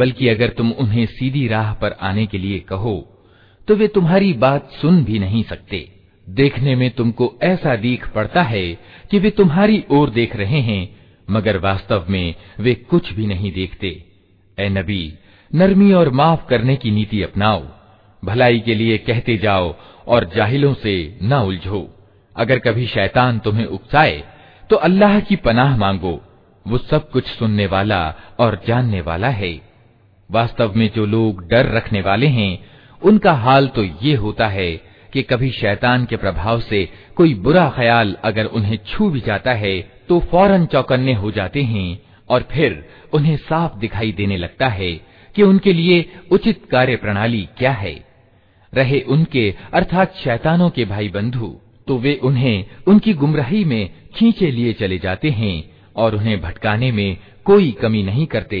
[SPEAKER 1] बल्कि अगर तुम उन्हें सीधी राह पर आने के लिए कहो तो वे तुम्हारी बात सुन भी नहीं सकते। देखने में तुमको ऐसा दीख पड़ता है कि वे तुम्हारी ओर देख रहे हैं, मगर वास्तव में वे कुछ भी नहीं देखते। ए नबी, नरमी और माफ़ करने की नीति अपनाओ। भलाई के लिए कहते जाओ और जाहिलों से न उलझो। अगर कभी शैतान तुम्हें उकसाए तो अल्लाह की पनाह मांगो। वो सब कुछ सुनने वाला और जानने वाला है। वास्तव में जो लोग डर रखने वाले हैं, उनका हाल तो ये होता है कि कभी शैतान के प्रभाव से कोई बुरा ख्याल अगर उन्हें छू भी जाता है तो फ़ौरन चौकन्ने हो जाते हैं और फिर उन्हें साफ़ दिखाई देने लगता है कि उनके लिए उचित कार्य प्रणाली क्या है। रहे उनके, अर्थात शैतानों के भाई बंधु तो वे उन्हें उनकी गुमराही में खींचे लिए चले जाते हैं और उन्हें भटकाने में कोई कमी नहीं करते।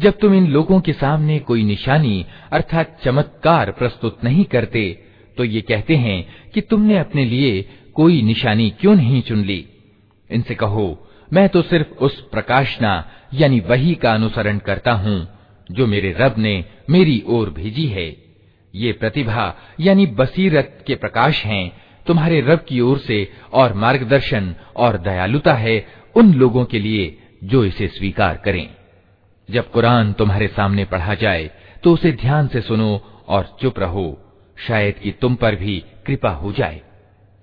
[SPEAKER 1] जब तुम इन लोगों के सामने कोई निशानी अर्थात चमत्कार प्रस्तुत नहीं करते तो ये कहते हैं कि तुमने अपने लिए कोई निशानी क्यों नहीं चुन ली? इनसे कहो, मैं तो सिर्फ़ उस प्रकाशना यानी वही का अनुसरण करता हूँ, जो मेरे रब ने मेरी ओर भेजी है। ये प्रतिभा यानी बसीरत के प्रकाश हैं, तुम्हारे रब की ओर से और मार्गदर्शन और दयालुता है उन लोगों के लिए जो इसे स्वीकार करें। जब कुरान तुम्हारे सामने पढ़ा जाए तो उसे ध्यान से सुनो और चुप रहो। शायद कि तुम पर भी कृपा हो जाए।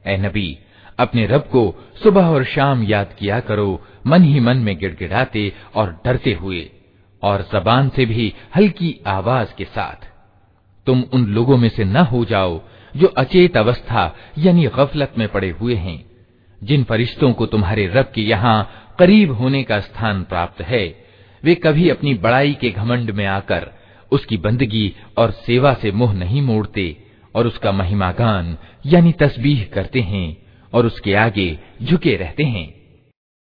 [SPEAKER 1] ए नबी, अपने रब को सुबह और शाम याद किया करो, मन ही मन में गिड़गिड़ाते और डरते हुए, और जबान से भी हल्की आवाज़ के साथ। तुम उन लोगों में से न हो जाओ, जो अचेत अवस्था यानी गफलत में पड़े हुए हैं, जिन फरिश्तों को तुम्हारे रब के यहाँ करीब होने का स्थान प्राप्त है। वे कभी अपनी बड़ाई के घमंड में आकर उसकी बंदगी और सेवा से मुँह नहीं मोड़ते और उसका महिमागान यानी तस्बीह करते हैं और उसके आगे झुके रहते हैं।